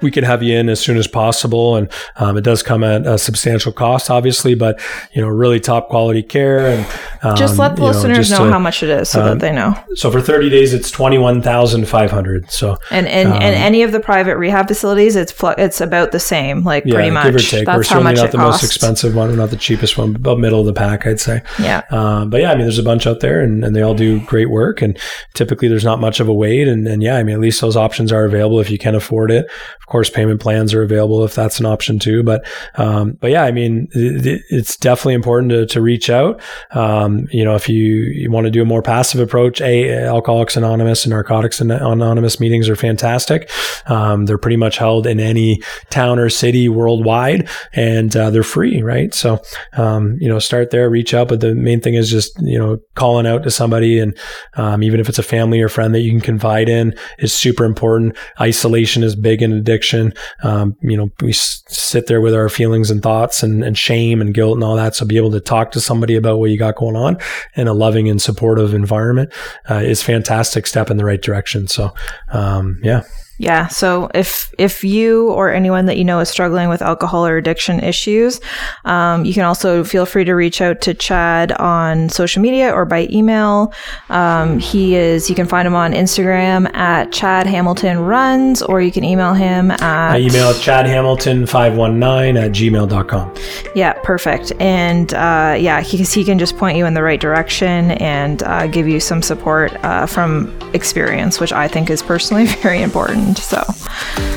We can have you in as soon as possible, and um, it does come at a substantial cost, obviously. But you know, really top quality care, and um, just let the listeners just know to- how much it is so um, that they know. So for thirty days, it's twenty one thousand five hundred. So And and, and um, any of the private rehab facilities, it's fl- it's about the same, like yeah, pretty much. give or take. That's We're how certainly much not the costs. most expensive one, we're not the cheapest one, but middle of the pack, I'd say. Yeah. Um, but yeah, I mean, there's a bunch out there and, and they all do great work. And typically there's not much of a wait. And, and yeah, I mean, at least those options are available if you can afford it. Of course, payment plans are available if that's an option too. But, um, but yeah, I mean, it, it's definitely important to, to reach out. Um, you know, if you, you want to do a more passive approach, a Alcoholics Anonymous and Narcotics Anonymous meetings are fantastic. Um, they're pretty much held in any town or city worldwide, and uh, they're free, right? So, um, you know, start there, reach out. But the main thing is just you know calling out to somebody, and um, even if it's a family or friend that you can confide in, is super important. Isolation is big in addiction. Um, you know, we sit there with our feelings and thoughts and, and shame and guilt and all that. So be able to talk to somebody about what you got going on in a loving and supportive environment uh, is fantastic step in the right direction. So, um, yeah. Yeah. So if if you or anyone that you know is struggling with alcohol or addiction issues, um, you can also feel free to reach out to Chad on social media or by email. Um, he is you can find him on Instagram at Chad Hamilton Runs, or you can email him at I email Chad Hamilton five one nine at gmail.com. Yeah, perfect. And uh, yeah, he, he can just point you in the right direction and uh, give you some support uh, from experience, which I think is personally (laughs) very important. So,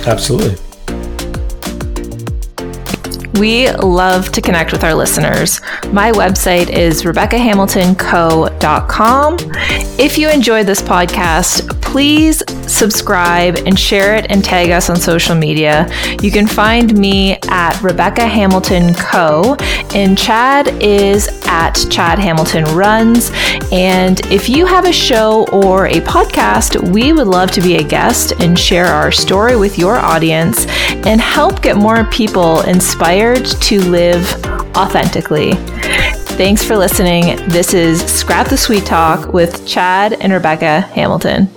absolutely. We love to connect with our listeners. My website is RebeccaHamiltonCo.com. If you enjoyed this podcast, please subscribe and share it and tag us on social media. You can find me at Rebecca Hamilton Co. and Chad is at Chad Hamilton Runs. And if you have a show or a podcast, we would love to be a guest and share our story with your audience and help get more people inspired to live authentically. Thanks for listening. This is Scrap the Sweet Talk with Chad and Rebecca Hamilton.